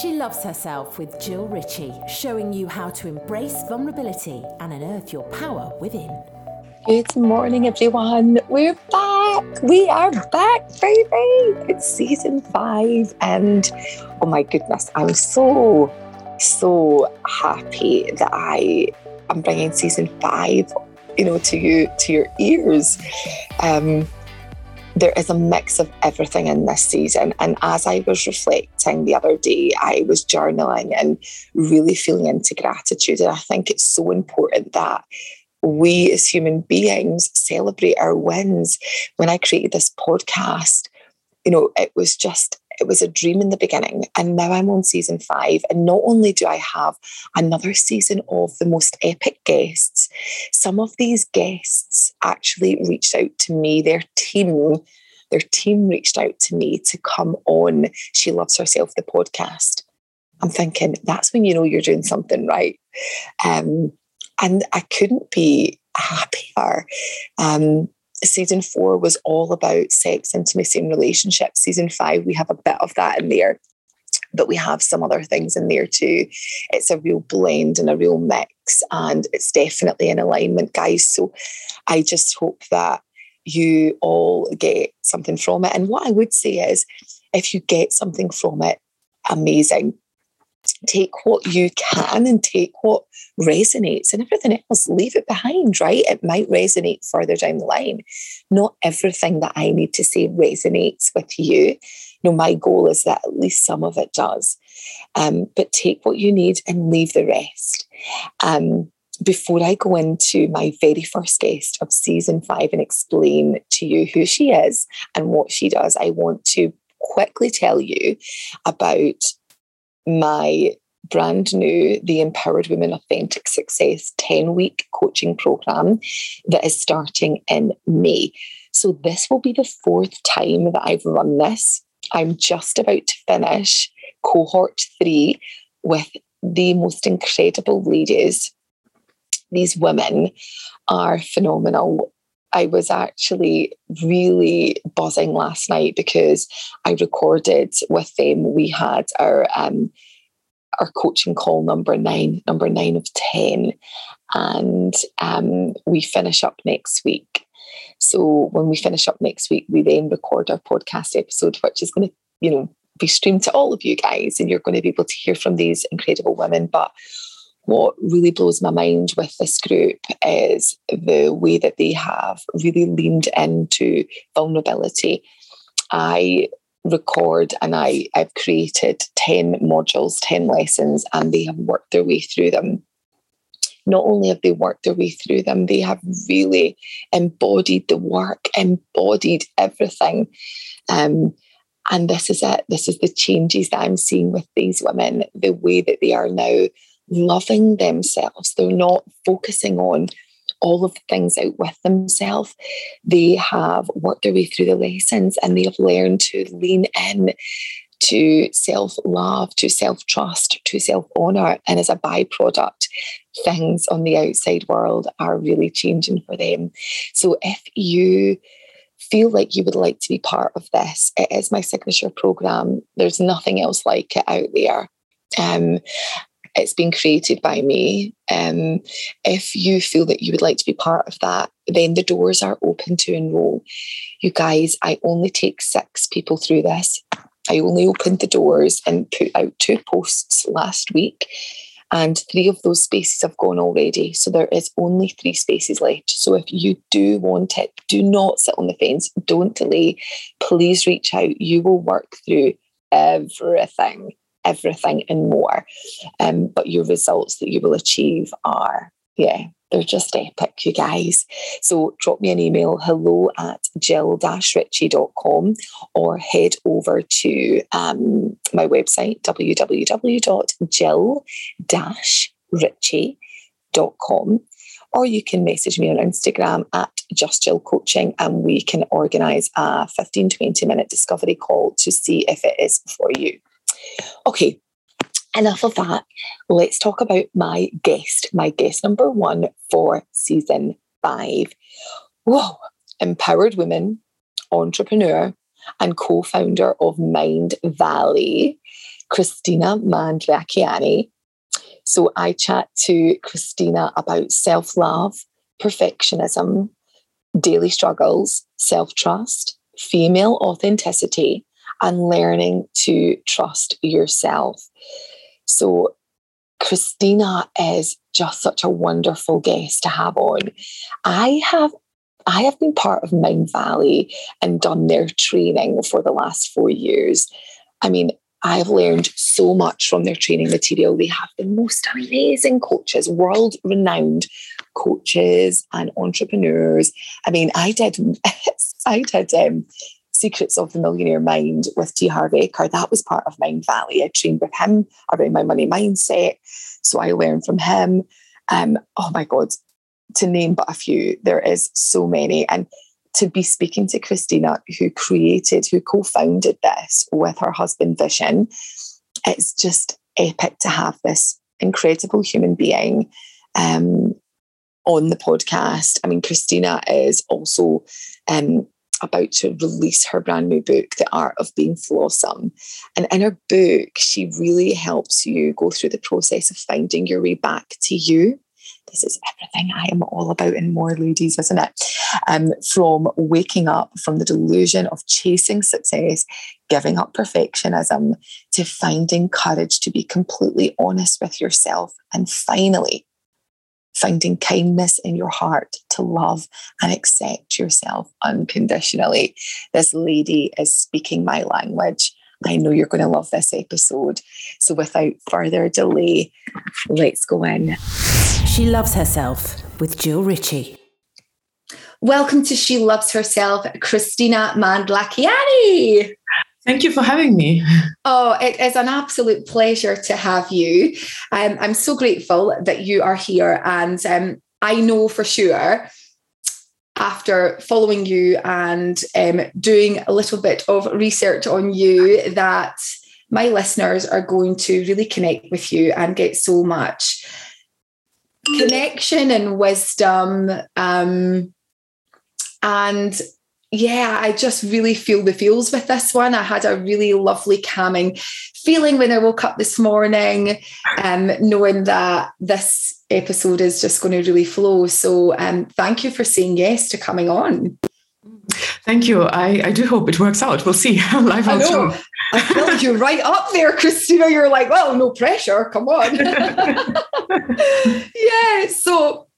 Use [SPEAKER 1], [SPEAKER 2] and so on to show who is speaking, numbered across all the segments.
[SPEAKER 1] She loves herself with Jill Ritchie, showing you how to embrace vulnerability and unearth your power within.
[SPEAKER 2] Good morning, everyone. We're back. We are back, baby. It's season five. And oh my goodness, I'm so, so happy that I am bringing season five, you know, to you, to your ears. Um, there is a mix of everything in this season. And as I was reflecting the other day, I was journaling and really feeling into gratitude. And I think it's so important that we as human beings celebrate our wins. When I created this podcast, you know, it was just it was a dream in the beginning. And now I'm on season five. And not only do I have another season of the most epic guests, some of these guests actually reached out to me, their team. Their team reached out to me to come on She Loves Herself, the podcast. I'm thinking that's when you know you're doing something right. Um, and I couldn't be happier. Um, season four was all about sex, intimacy, and relationships. Season five, we have a bit of that in there, but we have some other things in there too. It's a real blend and a real mix, and it's definitely in alignment, guys. So I just hope that you all get something from it. And what I would say is, if you get something from it, amazing take what you can and take what resonates and everything else leave it behind right? It might resonate further down the line. Not everything that i need to say resonates with you. No my goal is that at least some of it does. Um, but take what you need and leave the rest. Um, before I go into my very first guest of season five and explain to you who she is and what she does, I want to quickly tell you about my brand new The Empowered Women Authentic Success 10 week coaching program that is starting in May. So, this will be the fourth time that I've run this. I'm just about to finish cohort three with the most incredible ladies. These women are phenomenal. I was actually really buzzing last night because I recorded with them. We had our um, our coaching call number nine, number nine of ten, and um, we finish up next week. So when we finish up next week, we then record our podcast episode, which is going to, you know, be streamed to all of you guys, and you're going to be able to hear from these incredible women. But what really blows my mind with this group is the way that they have really leaned into vulnerability. I record and I, I've created 10 modules, 10 lessons, and they have worked their way through them. Not only have they worked their way through them, they have really embodied the work, embodied everything. Um, and this is it. This is the changes that I'm seeing with these women, the way that they are now loving themselves. They're not focusing on all of the things out with themselves. They have worked their way through the lessons and they have learned to lean in to self love, to self trust, to self honor. And as a byproduct, things on the outside world are really changing for them. So if you feel like you would like to be part of this, it is my signature program. There's nothing else like it out there. Um, it's been created by me. Um, if you feel that you would like to be part of that, then the doors are open to enroll. You guys, I only take six people through this. I only opened the doors and put out two posts last week, and three of those spaces have gone already. So there is only three spaces left. So if you do want it, do not sit on the fence. Don't delay. Please reach out. You will work through everything everything and more. Um, but your results that you will achieve are, yeah, they're just epic, you guys. So drop me an email, hello at jill-ritchie.com or head over to um, my website, www.jill-ritchie.com or you can message me on Instagram at Just Jill Coaching and we can organise a 15 20 minute discovery call to see if it is for you. Okay, enough of that. Let's talk about my guest, my guest number one for season five. Whoa, empowered woman, entrepreneur, and co founder of Mind Valley.
[SPEAKER 3] Kristina Mand-Lakhiani. So I chat to Kristina about self love, perfectionism, daily struggles, self trust, female authenticity, and learning to trust yourself. So, Kristina is just such a wonderful guest to have on. I have I have been part of Mindvalley and done their training for the last four years. I mean, I've learned so much from their training material. They have the most amazing coaches, world renowned coaches and entrepreneurs. I mean, I did, I did um, Secrets of the Millionaire Mind with T. Harv Eker. That was part of Mindvalley. I trained with him around my money mindset. So I learned from him. Um, oh my God, to name but a few, there is so many. And to be speaking to Kristina, who created, who co founded this with her husband Vishen, It's just epic to have this incredible human being um, on the podcast. I mean, Kristina is also um, about to release her brand new book, The Art of Being Flawsome. And in her book, she really helps you go through the process of finding your way back to you this is everything I am all about and more, ladies, isn't it? Um, from waking up from the delusion of chasing success, giving up perfectionism, to finding courage to be completely honest with yourself, and finally, finding kindness in your heart to love and accept yourself unconditionally. This lady is speaking my language. I know you're going to love this episode. So, without further delay, let's go in.
[SPEAKER 1] She Loves Herself with Jill Ritchie.
[SPEAKER 3] Welcome to She Loves Herself, Kristina Mand-Lakhiani.
[SPEAKER 4] Thank you for having me.
[SPEAKER 3] Oh, it is an absolute pleasure to have you. Um, I'm so grateful that you are here. And um, I know for sure after following you and um, doing a little bit of research on you that my listeners are going to really connect with you and get so much connection and wisdom. Um, and yeah, I just really feel the feels with this one. I had a really lovely, calming feeling when I woke up this morning, um, knowing that this episode is just going to really flow. So, um, thank you for saying yes to coming on.
[SPEAKER 4] Thank you. I, I do hope it works out. We'll see. Live
[SPEAKER 3] I know. I feel you right up there, Kristina. You're like, well, no pressure. Come on. yeah. So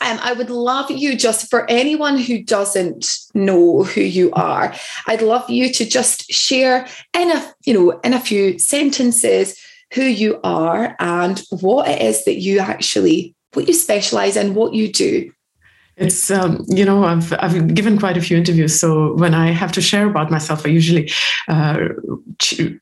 [SPEAKER 3] um, I would love you just for anyone who doesn't know who you are, I'd love you to just share in a, you know, in a few sentences who you are and what it is that you actually, what you specialize in, what you do.
[SPEAKER 4] It's um, you know I've I've given quite a few interviews, so when I have to share about myself, I usually uh,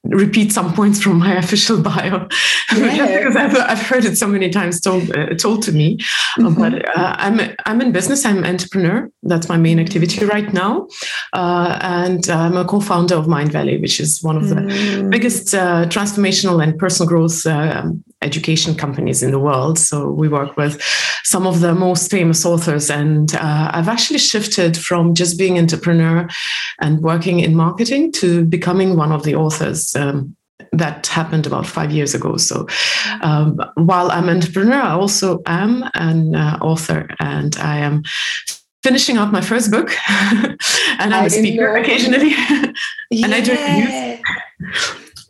[SPEAKER 4] repeat some points from my official bio yeah. because I've, I've heard it so many times told uh, told to me. Mm-hmm. But uh, I'm I'm in business. I'm an entrepreneur. That's my main activity right now, uh, and I'm a co-founder of Mindvalley, which is one of the mm. biggest uh, transformational and personal growth um, education companies in the world. So we work with some of the most famous authors and uh, I've actually shifted from just being entrepreneur and working in marketing to becoming one of the authors. Um, that happened about five years ago. So um, while I'm an entrepreneur, I also am an uh, author and I am finishing up my first book and I'm I a speaker know. occasionally and I do it.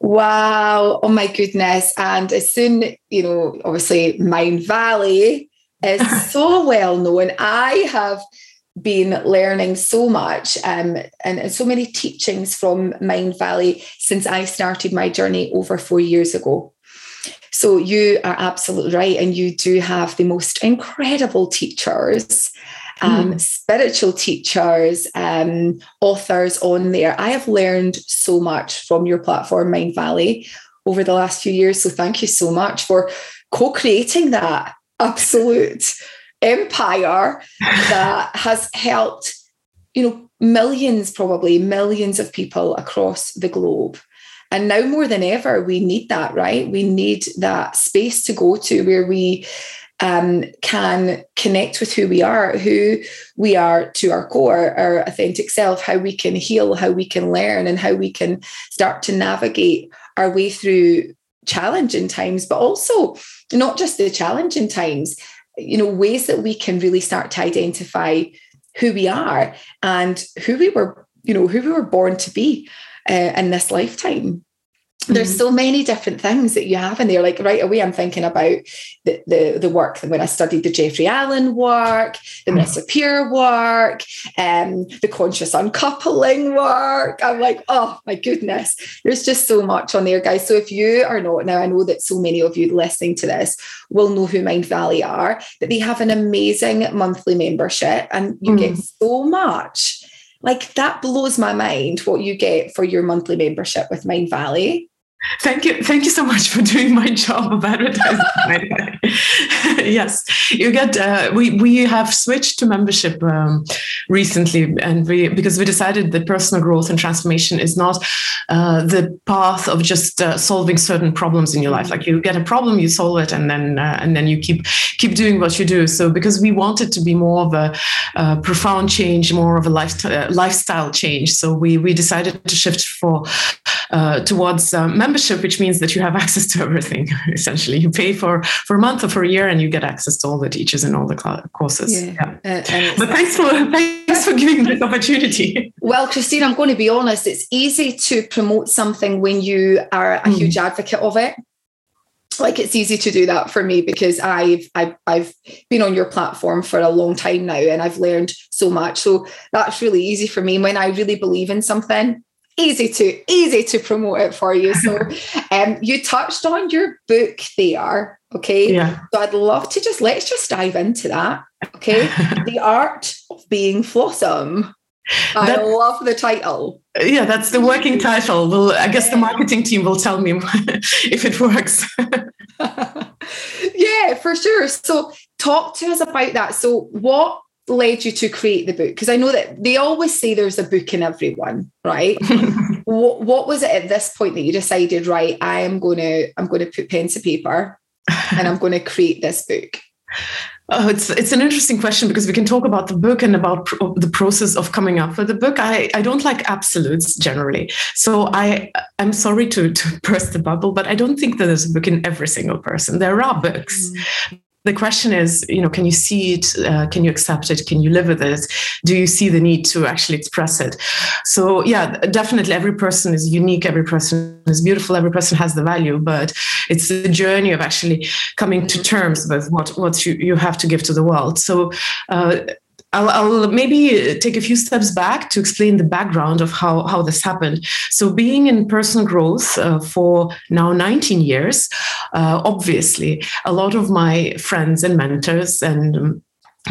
[SPEAKER 3] Wow. Oh my goodness. And as soon, you know, obviously Mindvalley is so well known. I have been learning so much um, and, and so many teachings from Mindvalley since I started my journey over four years ago. So you are absolutely right. And you do have the most incredible teachers, um, mm. spiritual teachers, um, authors on there. I have learned so much from your platform, Mindvalley, over the last few years. So thank you so much for co creating that absolute empire that has helped, you know, millions, probably millions of people across the globe. And now more than ever, we need that, right? We need that space to go to where we um, can connect with who we are, who we are to our core, our authentic self, how we can heal, how we can learn, and how we can start to navigate our way through challenging times, but also not just the challenging times, you know, ways that we can really start to identify who we are and who we were, you know, who we were born to be uh, in this lifetime there's mm-hmm. so many different things that you have in there. Like right away, I'm thinking about the the, the work when I studied the Jeffrey Allen work, the mm. Mr. Pure work, um, the conscious uncoupling work. I'm like, oh my goodness, there's just so much on there, guys. So if you are not now, I know that so many of you listening to this will know who Mindvalley are. That they have an amazing monthly membership, and you mm. get so much. Like that blows my mind what you get for your monthly membership with Mindvalley.
[SPEAKER 4] Thank you. Thank you so much for doing my job of advertising. yes, you get. Uh, we we have switched to membership um, recently, and we because we decided that personal growth and transformation is not uh, the path of just uh, solving certain problems in your life. Like you get a problem, you solve it, and then uh, and then you keep keep doing what you do. So because we wanted to be more of a uh, profound change, more of a lifestyle lifestyle change, so we we decided to shift for uh, towards membership membership, which means that you have access to everything. Essentially, you pay for for a month or for a year, and you get access to all the teachers and all the courses. Yeah. yeah. Uh, but thanks for thanks for giving me this opportunity.
[SPEAKER 3] Well, Christine, I'm going to be honest. It's easy to promote something when you are a mm. huge advocate of it like it's easy to do that for me because I've, I've I've been on your platform for a long time now and I've learned so much. So that's really easy for me. When I really believe in something, easy to easy to promote it for you. So um you touched on your book there. Okay.
[SPEAKER 4] Yeah.
[SPEAKER 3] So I'd love to just let's just dive into that. Okay. the art of being Flawsome. I that, love the title.
[SPEAKER 4] Yeah, that's the working title. Well, I guess the marketing team will tell me if it works.
[SPEAKER 3] yeah, for sure. So talk to us about that. So what led you to create the book? Because I know that they always say there's a book in everyone, right? what, what was it at this point that you decided, right? I am going to I'm going to put pen to paper, and I'm going to create this book.
[SPEAKER 4] Oh, it's it's an interesting question because we can talk about the book and about the process of coming up with the book. I, I don't like absolutes generally, so I I'm sorry to to burst the bubble, but I don't think that there's a book in every single person. There are books, mm the question is you know can you see it? Uh, can you accept it? Can you live with it? Do you see the need to actually express it? So yeah definitely every person is unique every person is beautiful every person has the value but it's the journey of actually coming to terms with what what you, you have to give to the world. So uh, I'll, I'll, maybe take a few steps back to explain the background of how, how this happened. So, being in personal growth uh, for now 19 years, uh, obviously, a lot of my friends and mentors and um,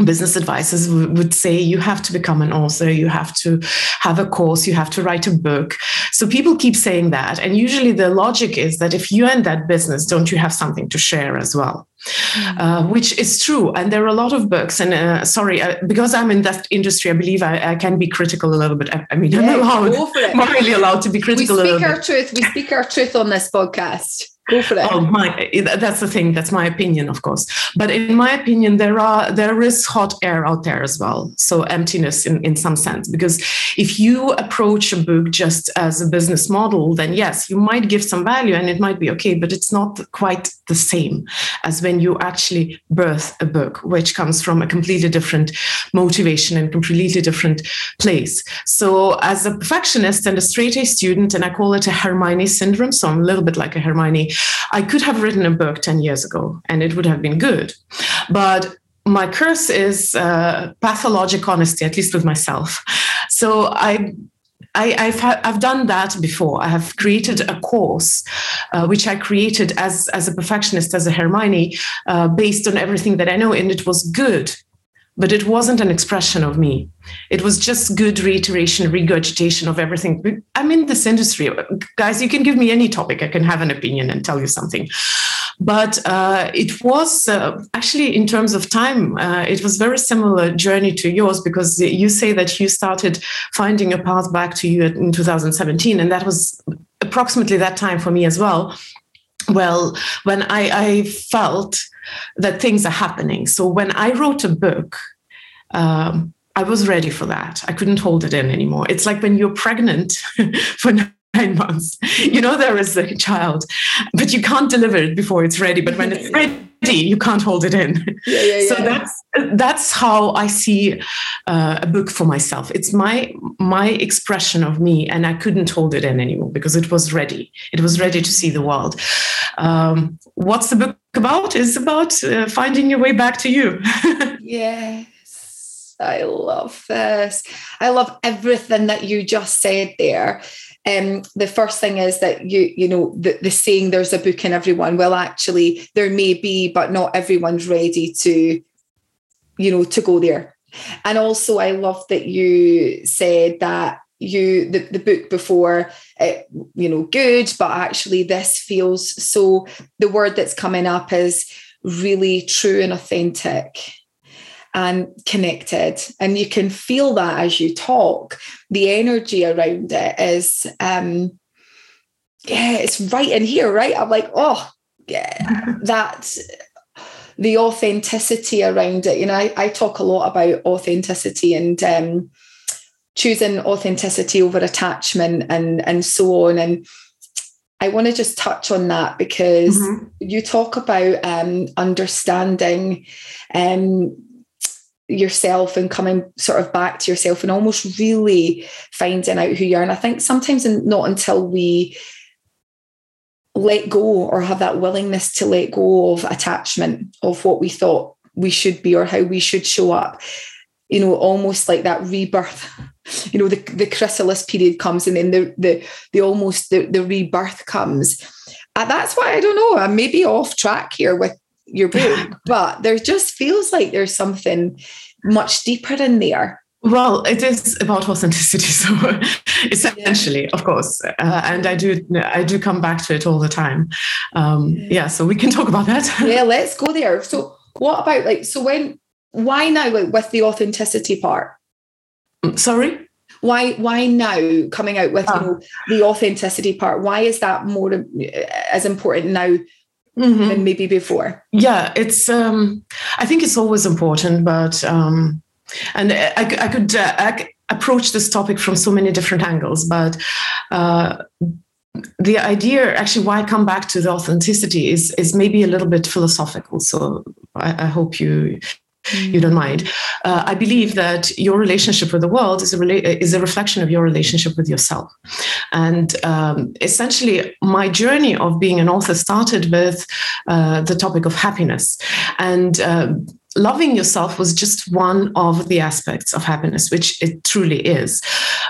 [SPEAKER 4] business advisors would say you have to become an author. You have to have a course. You have to write a book. So people keep saying that and usually the logic is that if you're in that business don't you have something to share as well? Mm. uh, which is true and there are a lot of books and uh, sorry uh, because i'm in that industry i believe i, I can be critical a little bit. I, I mean yeah, i'm allowed morally allowed to be critical
[SPEAKER 3] we speak our bit. truth we speak our truth on this podcast Go for it.
[SPEAKER 4] Oh my! That's the thing. That's my opinion, of course. But in my opinion, there are there is hot air out there as well. So emptiness in in some sense. Because if you approach a book just as a business model, then yes, you might give some value and it might be okay. But it's not quite the same as when you actually birth a book, which comes from a completely different motivation and completely different place. So as a perfectionist and a straight A student, and I call it a Hermione syndrome. So I'm a little bit like a Hermione I could have written a book 10 years ago and it would have been good. But my curse is uh, pathologic honesty, at least with myself. So I I, have I've done that before. I have created a course, uh, which I created as as a perfectionist, as a Hermione, uh, based on everything that I know, and it was good but it wasn't an expression of me. It was just good reiteration, regurgitation of everything. I'm in this industry. Guys, you can give me any topic. I can have an opinion and tell you something. But uh, it was uh, actually, in terms of time, uh, it was very similar journey to yours because you say that you started finding a path back to you in 2017. And that was approximately that time for me as well. Well, when I, I felt that things are happening. So when I wrote a book, um, I was ready for that. I couldn't hold it in anymore. It's like when you're pregnant for nine months. You know there is a child, but you can't deliver it before it's ready. But when it's ready, you can't hold it in.
[SPEAKER 3] Yeah, yeah, yeah.
[SPEAKER 4] So that's that's how I see uh, a book for myself. It's my my expression of me, and I couldn't hold it in anymore because it was ready. It was ready to see the world. Um, what's the book about? It's about uh, finding your way back to you.
[SPEAKER 3] yes, I love this. I love everything that you just said there um, the first thing is that you you know the, the saying there's a book in everyone well actually there may be but not everyone's ready to you know to go there. And also i love that you said that you the, the book before it, you know good but actually this feels so the word that's coming up is really true and authentic and connected. And you can feel that as you talk. The energy around it is, um, yeah, it's right in here, right? I'm like, oh, yeah, that the authenticity around it. You know, I, I talk a lot about authenticity and um, choosing authenticity over attachment and and so on. And I want to just touch on that because mm-hmm. you talk about um, understanding um, yourself and coming sort of back to yourself and almost really finding out who you are. And I think sometimes and not until we let go or have that willingness to let go of attachment of what we thought we should be or how we should show up, you know, almost like that rebirth. You know, the, the chrysalis period comes and then the the the almost the, the rebirth comes. And that's why I don't know. I may be off track here with your book, but there just feels like there's something much deeper in there.
[SPEAKER 4] Well, it is about authenticity, so essentially, yeah. of course, uh, and I do I do come back to it all the time. Um, yeah, so we can talk about that.
[SPEAKER 3] yeah, let's go there. So, what about like so when why now like with the authenticity part?
[SPEAKER 4] Mm, sorry
[SPEAKER 3] why why now coming out with you ah. know the authenticity part why is that more uh, as important now mm-hmm. than maybe before.
[SPEAKER 4] Yeah, it's. Um, I think it's always important, but um, and I, I could uh, I approach this topic from so many different angles, but. Uh, the idea actually why I come back to the authenticity is is maybe a little bit philosophical. So I, I hope you you don't mind. Uh, I believe that your relationship with the world is a rela- is a reflection of your relationship with yourself, and um, essentially, my journey of being an author started with uh, the topic of happiness, and. Uh, loving yourself was just one of the aspects of happiness, which it truly is.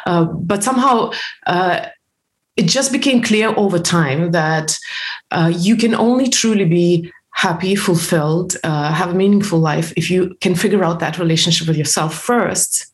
[SPEAKER 4] Uh, but somehow, uh, it just became clear over time that uh, you can only truly be happy, fulfilled, uh, have a meaningful life if you can figure out that relationship with yourself first.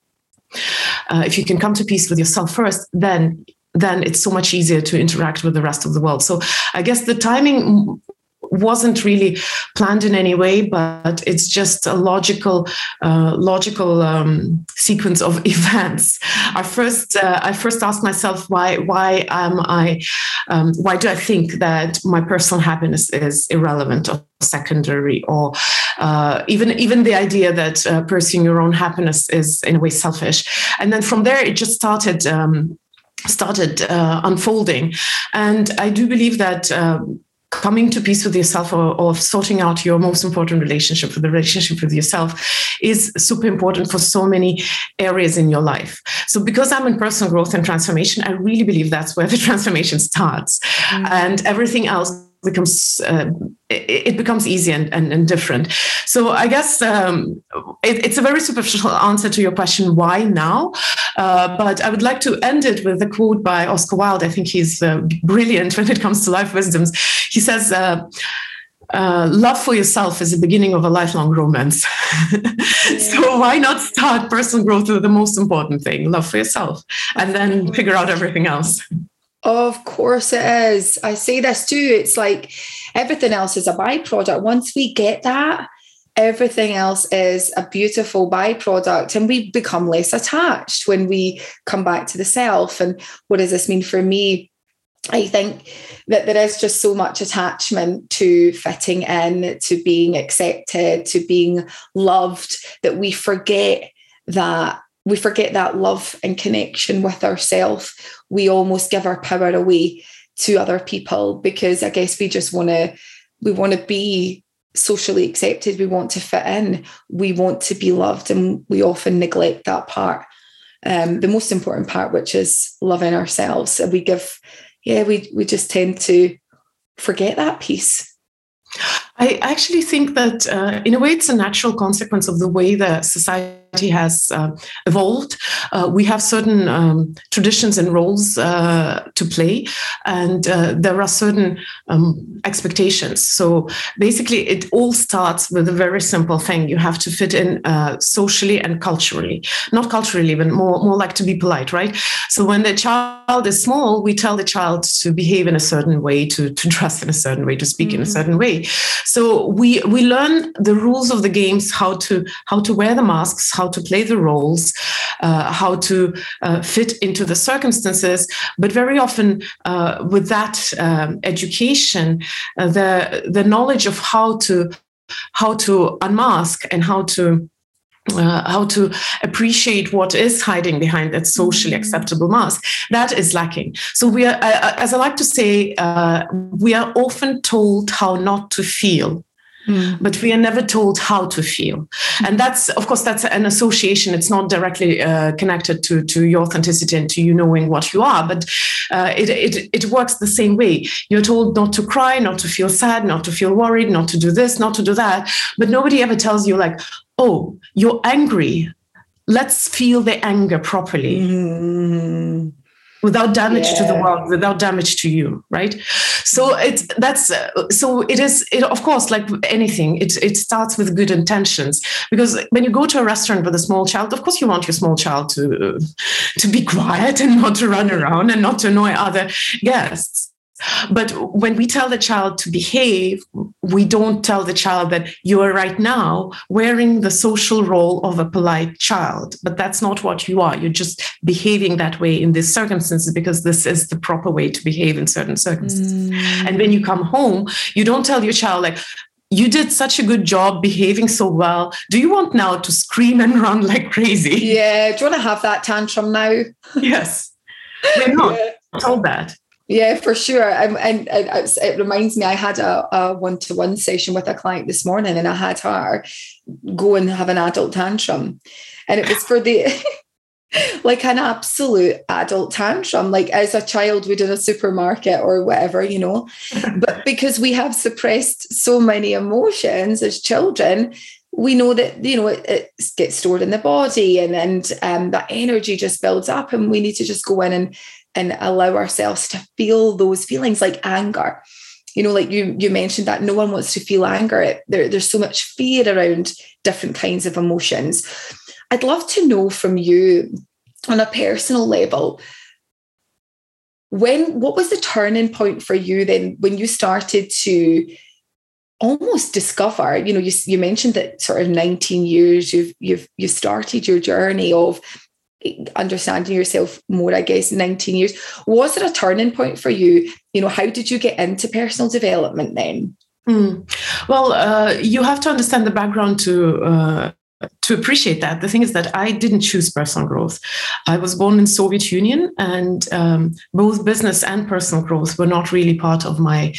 [SPEAKER 4] Uh, if you can come to peace with yourself first, then then it's so much easier to interact with the rest of the world. So I guess the timing wasn't really planned in any way, but it's just a logical, uh, logical um, sequence of events. I first, uh, I first asked myself why, why am I, um, why do I think that my personal happiness is irrelevant or secondary, or uh, even even the idea that uh, pursuing your own happiness is in a way selfish. And then from there, it just started. Um, started uh, unfolding and i do believe that um, coming to peace with yourself or, or, sorting out your most important relationship, with the relationship with yourself, is super important for so many areas in your life. So, because I'm in personal growth and transformation, I really believe that's where the transformation starts. Mm-hmm. And everything else becomes uh, it, becomes easy and, and, and, different so i guess um, it, it's a very superficial answer to your question why now uh, but i would like to end it with a quote by oscar wilde i think he's uh, brilliant when it comes to life wisdoms he says uh, uh, love for yourself is the beginning of a lifelong romance. Yeah. so why not start personal growth with the most important thing, love for yourself, and then figure out everything else.
[SPEAKER 3] Of course it is. I say this too. It's like everything else is a byproduct. Once we get that, everything else is a beautiful byproduct and we become less attached when we come back to the self. And what does this mean for me? I think that there is just so much attachment to fitting in, to being accepted, to being loved, that we forget that we forget that love and connection with ourselves. We almost give our power away to other people because I guess we just want to we want to be socially accepted. We want to fit in. We want to be loved, and we often neglect that part. Um, the most important part, which is loving ourselves. And we give, yeah, we we just tend to forget that piece.
[SPEAKER 4] I actually think that, uh, in a way, it's a natural consequence of the way that society has uh, evolved. Uh, we have certain um, traditions and roles uh, to play, and uh, there are certain um, expectations. So basically, it all starts with a very simple thing: you have to fit in uh, socially and culturally. Not culturally, but more more like to be polite, right? So when the child is small, we tell the child to behave in a certain way, to to dress in a certain way, to speak mm-hmm. in a mm-hmm. certain way. So we we learn the rules of the games, how to how to wear the masks, how to play the roles, uh, how to uh, fit into the circumstances. But very often, uh, with that um, education, uh, the the knowledge of how to how to unmask and how to uh, how to appreciate what is hiding behind that socially mm-hmm. acceptable mask that is lacking so we are uh, as i like to say uh, we are often told how not to feel Mm. but we are never told how to feel and that's of course that's an association it's not directly uh, connected to to your authenticity and to you knowing what you are but uh, it, it it works the same way you're told not to cry not to feel sad not to feel worried not to do this not to do that but nobody ever tells you like oh, you're angry. Let's feel the anger properly. Mm-hmm. Without damage yeah. to the world, without damage to you, right? So it's that's so it is. It of course, like anything, it it starts with good intentions. Because when you go to a restaurant with a small child, of course you want your small child to to be quiet and not to run around and not to annoy other guests. But when we tell the child to behave, we don't tell the child that you are right now wearing the social role of a polite child. But that's not what you are. You're just behaving that way in these circumstances because this is the proper way to behave in certain circumstances. Mm. And when you come home, you don't tell your child, like, you did such a good job behaving so well. Do you want now to scream and run like crazy?
[SPEAKER 3] Yeah. Do you want to have that tantrum now?
[SPEAKER 4] yes. We're not yeah. told that.
[SPEAKER 3] Yeah, for sure. And, and, and, it reminds me, I had a one to one session with a client this morning, and I had her go and have an adult tantrum. And it was for the, like an absolute adult tantrum, like as a child would in a supermarket or whatever, you know. but because we have suppressed so many emotions as children, we know that you know it, it, gets stored in the body and and um, that energy just builds up and we need to just go in and and allow ourselves to feel those feelings like anger. You know like you you mentioned that no one wants to feel anger. There, there's so much fear around different kinds of emotions. I'd love to know from you on a personal level when what was the turning point for you then when you started to almost discover you know you, you mentioned that sort of 19 years you've you've you started your journey of understanding yourself more, I guess, 19 years. Was it a turning point for you? You know, how did you get into personal development then?
[SPEAKER 4] Mm. Well, uh, you have to understand the background to uh, to appreciate that the thing is that i didn't choose personal growth. I was born in soviet union and um, both business and personal growth were not really part of my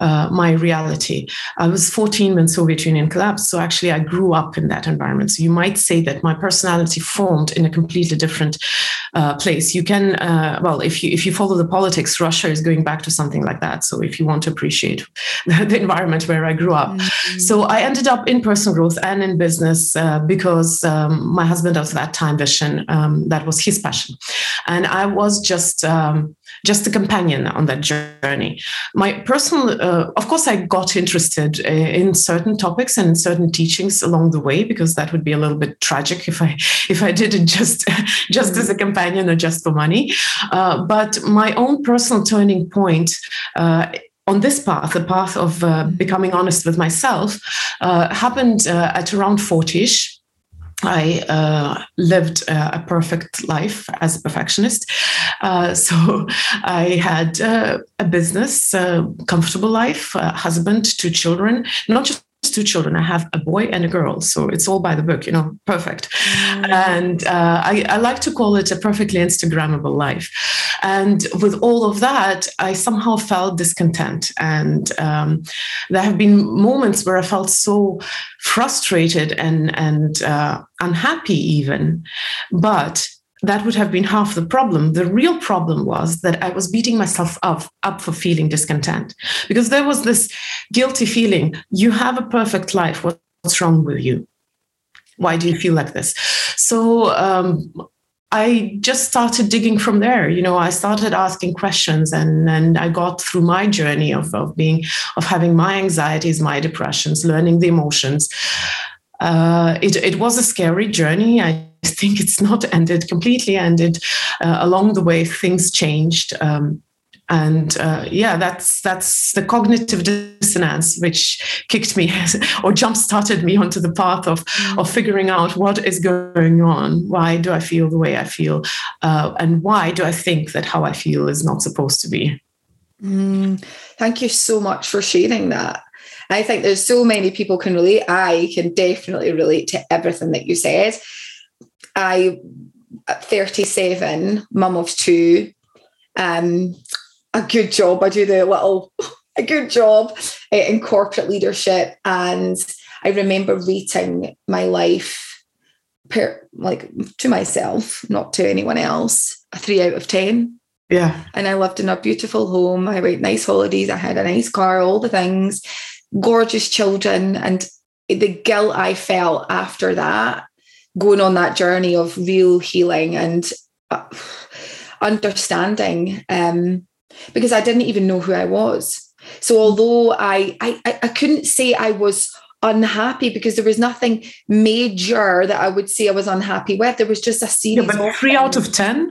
[SPEAKER 4] uh, my reality. I was 14 when soviet union collapsed so actually i grew up in that environment. So you might say that my personality formed in a completely different uh, place. You can uh, well if you if you follow the politics russia is going back to something like that. So if you want to appreciate the, the environment where i grew up. Mm-hmm. so i ended up in personal growth and in business uh, because um, my husband at that time Vishen um, that was his passion. And i was just um, just a companion on that journey. My personal uh, of course i got interested uh, in certain topics and certain teachings along the way because that would be a little bit tragic if i if i did it just just as a companion or just for money. Uh, but my own personal turning point uh, on this path, the path of uh, becoming honest with myself, uh, happened uh, at around 40ish. I uh, lived uh, a perfect life as a perfectionist. Uh, so I had uh, a business, a comfortable life, a husband, two children, not just two children. I have a boy and a girl, so it's all by the book, you know, perfect. Mm. And uh, I, I, like to call it a perfectly Instagrammable life. And with all of that, I somehow felt discontent. And um, there have been moments where I felt so frustrated and and uh, unhappy, even. But that would have been half the problem. The real problem was that I was beating myself up, up for feeling discontent because there was this guilty feeling you have a perfect life. What's wrong with you? Why do you feel like this? So um, I just started digging from there. You know, I started asking questions and, and I got through my journey of, of being, of having my anxieties, my depressions, learning the emotions. Uh, it, it was a scary journey. I think it's not ended completely ended. Uh, along the way, things changed. Um, and uh, yeah that's that's the cognitive dissonance which kicked me or jump started me onto the path of mm. of figuring out what is going on why do i feel the way i feel uh, and why do i think that how i feel is not supposed to be
[SPEAKER 3] mm. thank you so much for sharing that I think there's so many people can relate. I can definitely relate to everything that you said. I, at 37, mum of two, um, a good job. I do the little, a good job eh, in corporate leadership. And I remember rating my life per, like to myself, not to anyone else, a three out of 10.
[SPEAKER 4] Yeah.
[SPEAKER 3] And I lived in a beautiful home. I went nice holidays. I had a nice car, all the things, gorgeous children. And the guilt I felt after that going on that journey of real healing and uh, understanding um, because I didn't even know who I was. So although I, I I couldn't say I was unhappy because there was nothing major that I would say I was unhappy with. There was just a series.
[SPEAKER 4] Yeah, but three out of ten.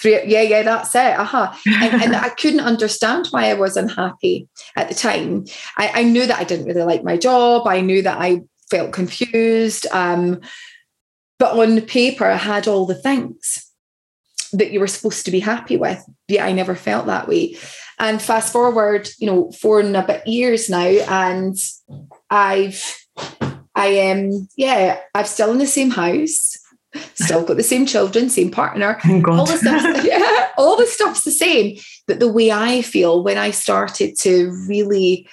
[SPEAKER 3] Three, yeah, yeah, that's it. Uh-huh. And, and I couldn't understand why I was unhappy at the time. I, I knew that I didn't really like my job. I knew that I felt confused. Um, but on paper, I had all the things that you were supposed to be happy with. Yet I never felt that way. And fast forward, you know, four and a bit years now, and I've, I am, um, yeah, I'm still in the same house, still got the same children, same partner. All the stuff, yeah, all the stuff's the same. But the way I feel when I started to really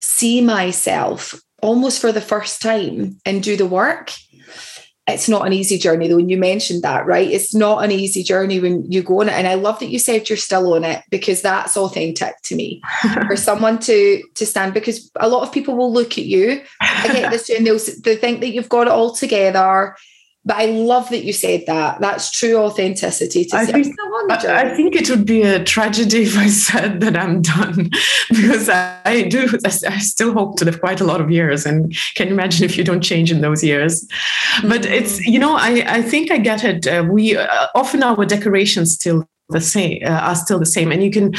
[SPEAKER 3] see myself almost for the first time and do the work it's not an easy journey though. And you mentioned that, right? It's not an easy journey when you go on it. And I love that you said you're still on it because that's authentic to me. For someone to to stand because a lot of people will look at you, I get this, and they'll they think that you've got it all together but I love that you said that. That's true authenticity. To
[SPEAKER 4] I, say, think, I, I, think it would be a tragedy if I said that I'm done, because I, I do. I, still hope to live quite a lot of years, and can you imagine if you don't change in those years? But it's you know I I think I get it. Uh, we uh, often our decorations still the same uh, are still the same and you can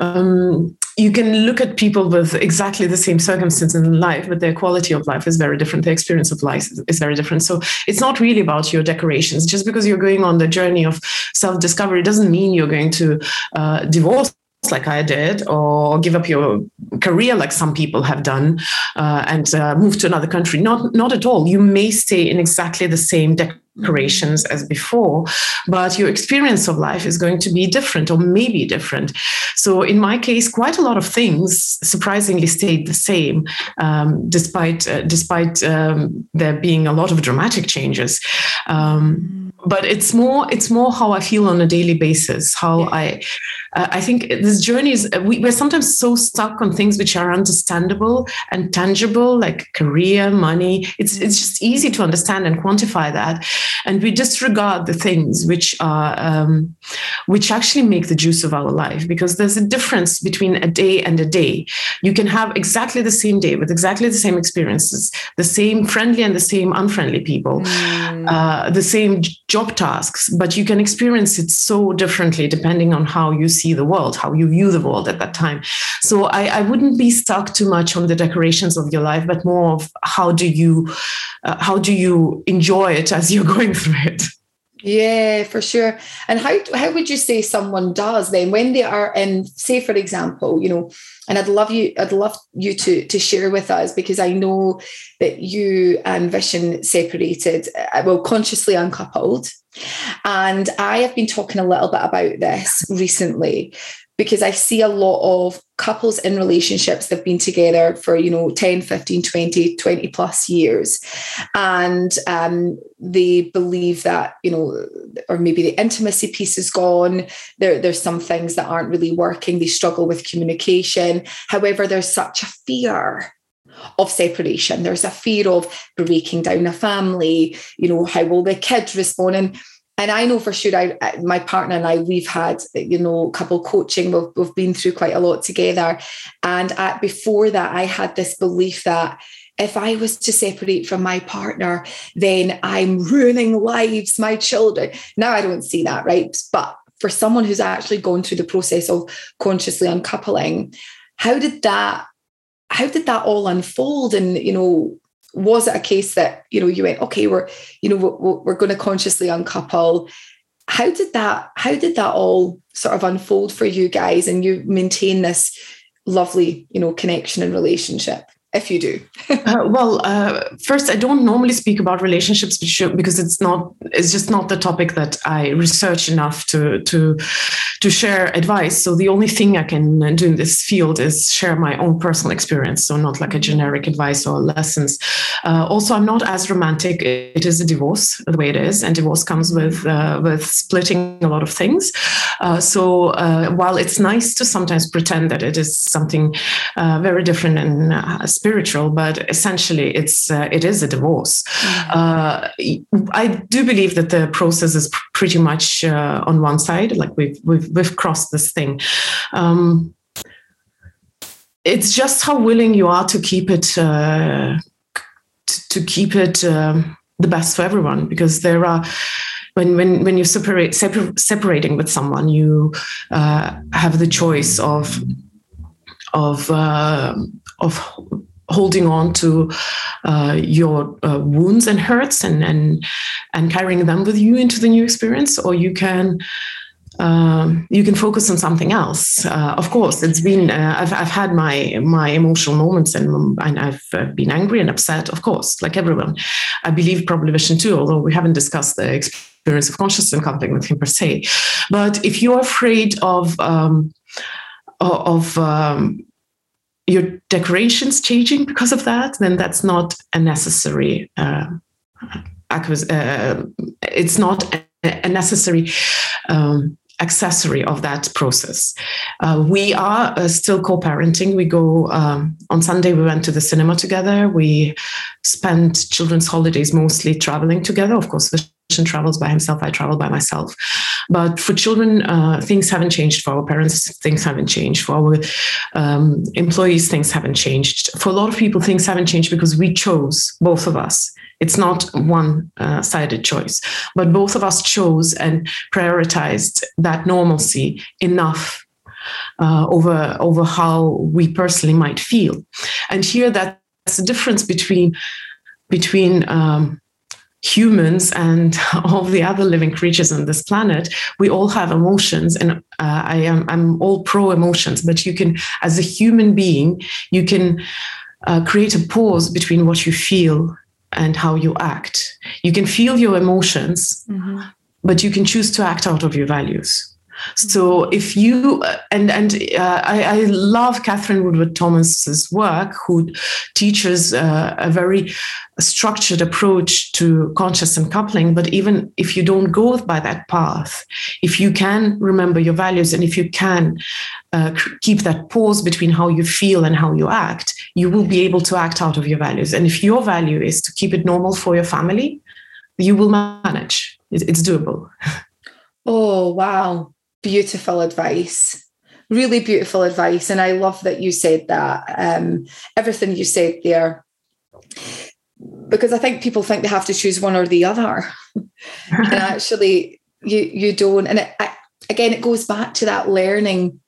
[SPEAKER 4] um, you can look at people with exactly the same circumstances in life but their quality of life is very different their experience of life is very different so it's not really about your decorations just because you're going on the journey of self-discovery doesn't mean you're going to uh, divorce like I did, or give up your career like some people have done, uh, and uh, move to another country. Not, not at all. You may stay in exactly the same creations as before, but your experience of life is going to be different or maybe different. So, in my case, quite a lot of things surprisingly stayed the same, um, despite uh, despite um, there being a lot of dramatic changes. Um, but it's more it's more how I feel on a daily basis, how. I uh, I think this journey is, we, we're sometimes so stuck on things which are understandable and tangible, like career, money. It's, it's just easy to understand and quantify that. And we disregard the things which are, um, which actually make the juice of our life, because there's a difference between a day and a day. You can have exactly the same day with exactly the same experiences, the same friendly and the same unfriendly people, mm. uh, the same job tasks, but you can experience it so differently depending on how you see see the world, how you view the world at that time. So I, I wouldn't be stuck too much on the decorations of your life, but more of how do you uh, how do you enjoy it as you're going through it.
[SPEAKER 3] Yeah, for sure. And how how would you say someone does then when they are in, say, for example, you know, and I'd love you, I'd love you to to share with us because I know that you and Vishen separated, uh, well, consciously uncoupled. And I have been talking a little bit about this recently because I see a lot of couples in relationships that have been together for, you know, 10, 15, 20, 20 plus years. And um, they believe that, you know, or maybe the intimacy piece is gone. There, there's some things that aren't really working. They struggle with communication. However, there's such a fear of separation. There's a fear of breaking down a family, you know, how will the kids respond? And and I know for sure, I, my partner and I, we've had, you know, couple coaching. We've, we've been through quite a lot together. And at, before that, I had this belief that if I was to separate from my partner, then I'm ruining lives, my children. Now I don't see that, right? But for someone who's actually gone through the process of consciously uncoupling, how did that, how did that all unfold? And, you know, was it a case that you know you went okay we're you know we're, we're going to consciously uncouple how did that how did that all sort of unfold for you guys and you maintain this lovely you know connection and relationship if you do?
[SPEAKER 4] uh, well, uh, first, I don't normally speak about relationships because it's not it's just not the topic that I research enough to to to share advice. So the only thing I can do in this field is share my own personal experience. So not like a generic advice or lessons. Uh, also, I'm not as romantic. It is a divorce the way it is, and divorce comes with uh, with splitting a lot of things. Uh, so uh, while it's nice to sometimes pretend that it is something very different and spiritual, but essentially it's uh, it is a divorce. Mm-hmm. Uh, I do believe that the process is pretty much uh, on one side, like we've we've we've crossed this thing. Um, it's just how willing you are to keep it uh, to, to keep it um, the best for everyone, because there are when when when you separate separ- separating with someone, you uh, have the choice of of uh, of holding on to uh, your uh, wounds and hurts and, and and carrying them with you into the new experience, or you can um, you can focus on something else. Uh, of course, it's been uh, I've I've had my my emotional moments and, and I've uh, been angry and upset. Of course, like everyone, I believe probably Vishen too. Although we haven't discussed the experience of consciousness conflict with him per se, but if you're afraid of um, of um, your decorations changing because of that, then that's not a necessary. Uh, uh, it's not a, necessary um, accessory of that process. Uh, we are uh, still co-parenting. We go um, on Sunday. We went to the cinema together. We spent children's holidays mostly traveling together. Of course, travels by himself. I travel by myself. But for children, uh, things haven't changed. For our parents, things haven't changed. For our um, employees, things haven't changed. For a lot of people, things haven't changed because we chose, both of us. It's not one uh, sided choice, but both of us chose and prioritized that normalcy enough uh, over, over how we personally might feel. And here, that's the difference between between um, humans and all the other living creatures on this planet, we all have emotions, and uh, I am I'm all pro emotions. But you can, as a human being, you can uh, create a pause between what you feel and how you act. You can feel your emotions, mm-hmm. but you can choose to act out of your values. So if you and and uh, I, I, love Katherine Woodward Thomas's work, who teaches uh, a very structured approach to conscious uncoupling. But even if you don't go by that path, if you can remember your values and if you can uh, keep that pause between how you feel and how you act, you will be able to act out of your values. And if your value is to keep it normal for your family, you will manage. It's doable.
[SPEAKER 3] Oh wow beautiful advice really beautiful advice. And i love that you said that um, everything you said there. Because i think people think they have to choose one or the other. And actually you you don't. And it, I, again it goes back to that learning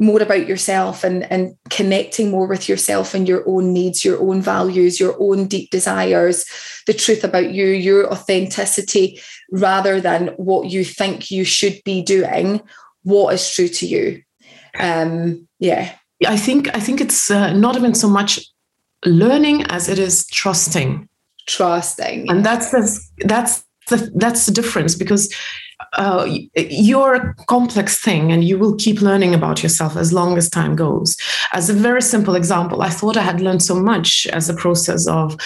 [SPEAKER 3] more about yourself and, and connecting more with yourself and your own needs, your own values, your own deep desires, the truth about you, your authenticity, rather than what you think you should be doing, what is true to you. Um, yeah.
[SPEAKER 4] I think I think it's uh, not even so much learning as it is trusting.
[SPEAKER 3] Trusting.
[SPEAKER 4] And that's the, that's the, that's the difference because uh, you're a complex thing and you will keep learning about yourself as long as time goes. As a very simple example, I thought I had learned so much as a process of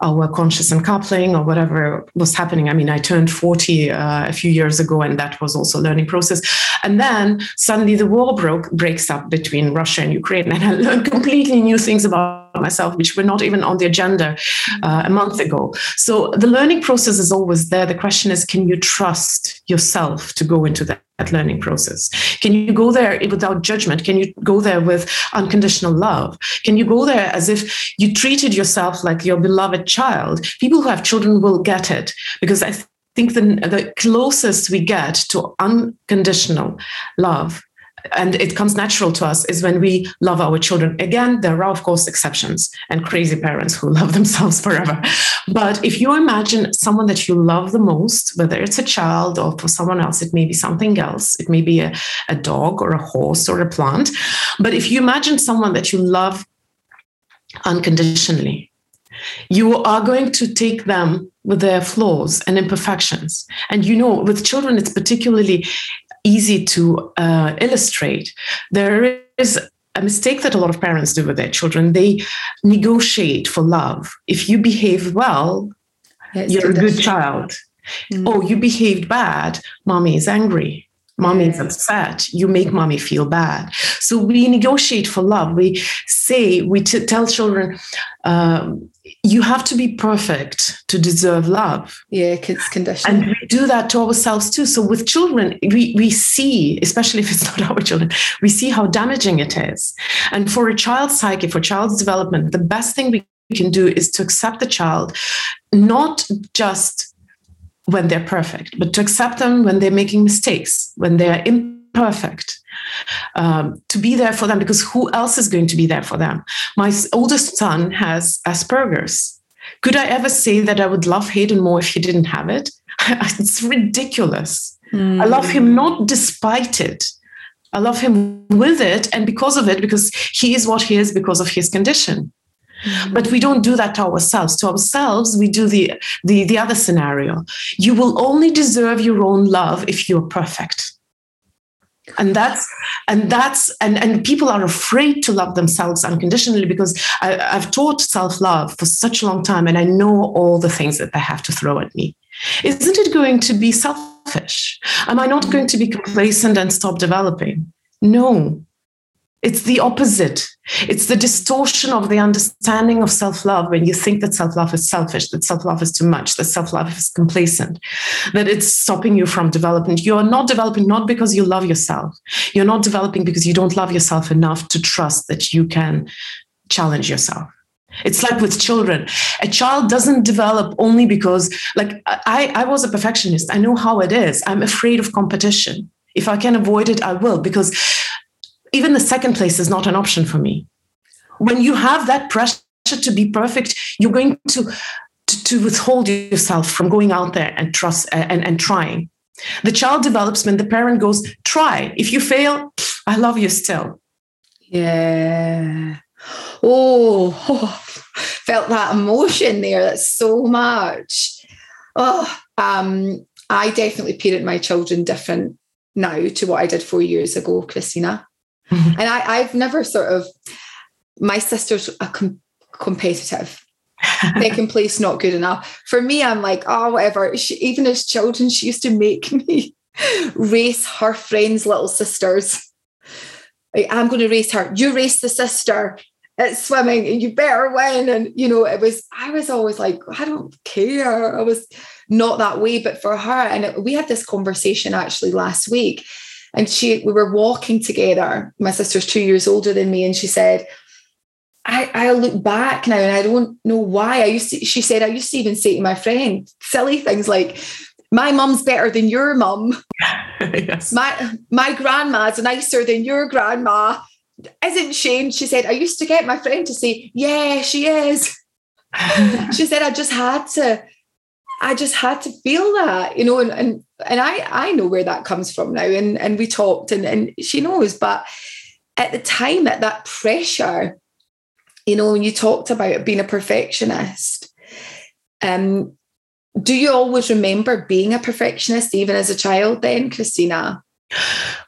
[SPEAKER 4] our conscious uncoupling or whatever was happening. I mean, I turned 40 uh, a few years ago and that was also a learning process. And then suddenly the war broke, breaks up between Russia and Ukraine and I learned completely new things about myself, which were not even on the agenda uh, a month ago. So the learning process is always there. The question is, can you trust yourself to go into that? learning process? Can you go there without judgment? Can you go there with unconditional love? Can you go there as if you treated yourself like your beloved child? People who have children will get it because I think the, the closest we get to unconditional love and it comes natural to us is when we love our children. Again, there are, of course, exceptions and crazy parents who love themselves forever. But if you imagine someone that you love the most, whether it's a child or for someone else, it may be something else, it may be a, a dog or a horse or a plant. But if you imagine someone that you love unconditionally, you are going to take them with their flaws and imperfections. And you know, with children, it's particularly easy to uh, illustrate. There is a mistake that a lot of parents do with their children. They negotiate for love. If you behave well, you're a good child. Mm-hmm. Oh, you behaved bad, mommy is angry. Mommy is upset. You make mommy feel bad. So we negotiate for love. We say, we t- tell children, um, you have to be perfect to deserve love.
[SPEAKER 3] Yeah, kids condition.
[SPEAKER 4] And we do that to ourselves too. So with children, we, we see, especially if it's not our children, we see how damaging it is. And for a child's psyche, for child's development, the best thing we can do is to accept the child, not just when they're perfect, but to accept them when they're making mistakes, when they're imperfect, um, to be there for them because who else is going to be there for them? My oldest son has Asperger's. Could I ever say that I would love Hayden more if he didn't have it? it's ridiculous. Mm. I love him not despite it. I love him with it and because of it, because he is what he is because of his condition. Mm-hmm. But we don't do that to ourselves. To ourselves, we do the, the, the other scenario. You will only deserve your own love if you're perfect and that's and that's and and people are afraid to love themselves unconditionally because I, have taught self-love for such a long time and i know all the things that they have to throw at me isn't it going to be selfish am i not going to be complacent and stop developing no it's the opposite. It's the distortion of the understanding of self love when you think that self love is selfish, that self love is too much, that self love is complacent, that it's stopping you from development. You are not developing not because you love yourself. You're not developing because you don't love yourself enough to trust that you can challenge yourself. It's like with children. A child doesn't develop only because, like, I, I was a perfectionist. I know how it is. I'm afraid of competition. If I can avoid it, I will, because even the second place is not an option for me. When you have that pressure to be perfect, you're going to, to, to withhold yourself from going out there and trust and, and trying. The child develops when the parent goes, try. If you fail, I love you still.
[SPEAKER 3] Yeah. Oh, oh felt that emotion there. That's so much. Oh, um, I definitely parent my children different now to what I did four years ago, Kristina. And I, I've never sort of, my sister's a com- competitive. Second place, not good enough. For me, I'm like, oh, whatever. She, even as children, she used to make me race her friends' little sisters. Like, I'm going to race her. You race the sister at swimming and you better win. And, you know, it was, I was always like, I don't care. I was not that way. But for her, and it, we had this conversation actually last week and she, we were walking together. My sister's two years older than me, and she said, I, I look back now and I don't know why. I used to, she said, I used to even say to my friend silly things like, my mum's better than your mum.
[SPEAKER 4] yes.
[SPEAKER 3] My my grandma's nicer than your grandma. Isn't she? And she said, I used to get my friend to say, Yeah, she is. she said, I just had to, I just had to feel that, you know, and and and I I know where that comes from now. And and we talked and, and she knows, but at the time, at that pressure, you know, when you talked about being a perfectionist, um, do you always remember being a perfectionist even as a child then, Kristina?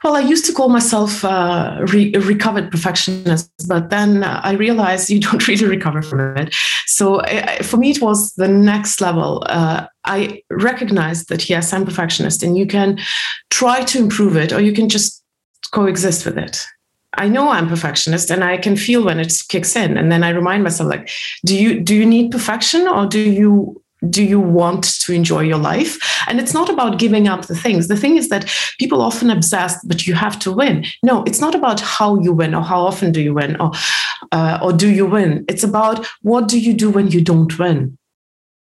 [SPEAKER 4] Well, I used to call myself uh, re- a recovered perfectionist, but then I realized you don't really recover from it. So for me, it was the next level. Uh, I recognized that, yes, I'm perfectionist, and you can try to improve it or you can just coexist with it. I know I'm perfectionist and I can feel when it kicks in. And then I remind myself, like, do you do you need perfection or do you do you want to enjoy your life? And it's not about giving up the things. The thing is that people often obsessed, but you have to win. No, it's not about how you win or how often do you win or uh, or do you win. It's about what do you do when you don't win.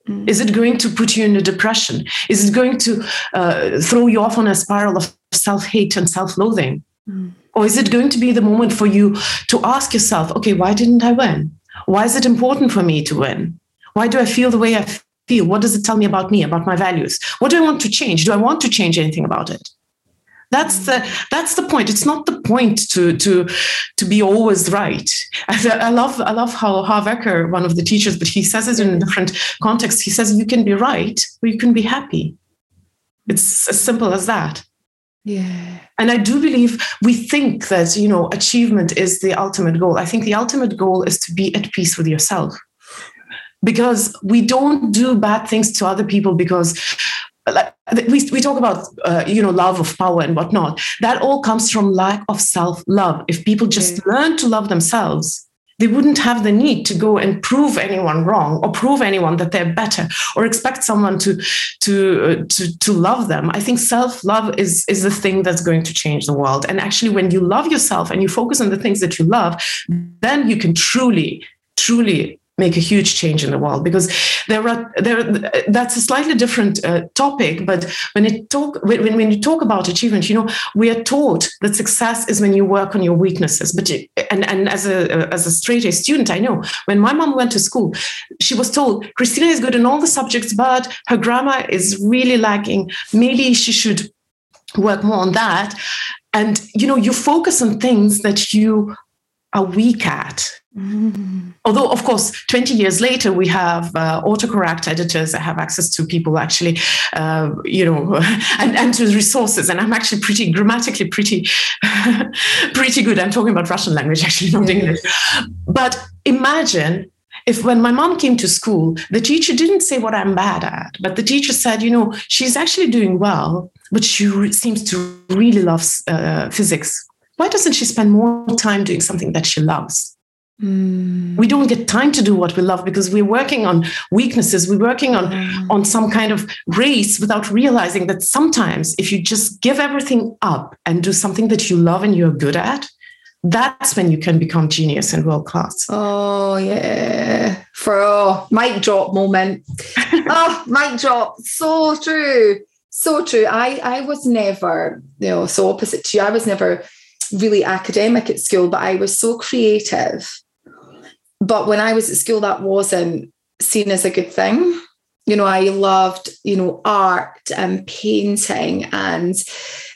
[SPEAKER 4] Mm. Is it going to put you in a depression? Is it going to uh, throw you off on a spiral of self hate and self loathing? Mm. Or is it going to be the moment for you to ask yourself, okay, why didn't I win? Why is it important for me to win? Why do I feel the way I feel? What does it tell me about me, about my values? What do I want to change? Do I want to change anything about it? That's the that's the point. It's not the point to to to be always right. I, love I love how Harv Eker, one of the teachers, but he says it in a different context. He says you can be right or you can be happy. It's as simple as that.
[SPEAKER 3] Yeah.
[SPEAKER 4] And I do believe we think that, you know, achievement is the ultimate goal. I think the ultimate goal is to be at peace with yourself. Because we don't do bad things to other people because like, we, we talk about uh, you know love of power and whatnot. That all comes from lack of self-love. If people just yeah. learn to love themselves they wouldn't have the need to go and prove anyone wrong or prove anyone that they're better or expect someone to to uh, to, to love them. I think self-love is is the thing that's going to change the world. And actually when you love yourself and you focus on the things that you love then you can truly truly make a huge change in the world because there are there that's a slightly different uh, topic but when it talk when, when you talk about achievement you know we are taught that success is when you work on your weaknesses. But and and as a as a straight A student I know when my mom went to school she was told Kristina is good in all the subjects but her grammar is really lacking. Maybe she should work more on that. And you know you focus on things that you are weak at Mm. Although, of course, 20 years later, we have uh, autocorrect editors that have access to people actually, uh, you know, and, and to resources. And I'm actually pretty grammatically pretty, pretty good. I'm talking about Russian language, actually, not yeah. English. But imagine if when my mom came to school, the teacher didn't say what I'm bad at, but the teacher said, you know, she's actually doing well, but she re- seems to really love uh, physics. Why doesn't she spend more time doing something that she loves? Mm. We don't get time to do what we love because we're working on weaknesses. We're working on, mm. on some kind of race without realizing that sometimes if you just give everything up and do something that you love and you're good at, that's when you can become genius and world class.
[SPEAKER 3] Oh yeah. For oh, mic drop moment. oh, mic drop. So true. So true. I I was never, you know, so opposite to you. I was never really academic at school, but I was so creative. But when I was at school, that wasn't seen as a good thing. You know, I loved, you know, art and painting and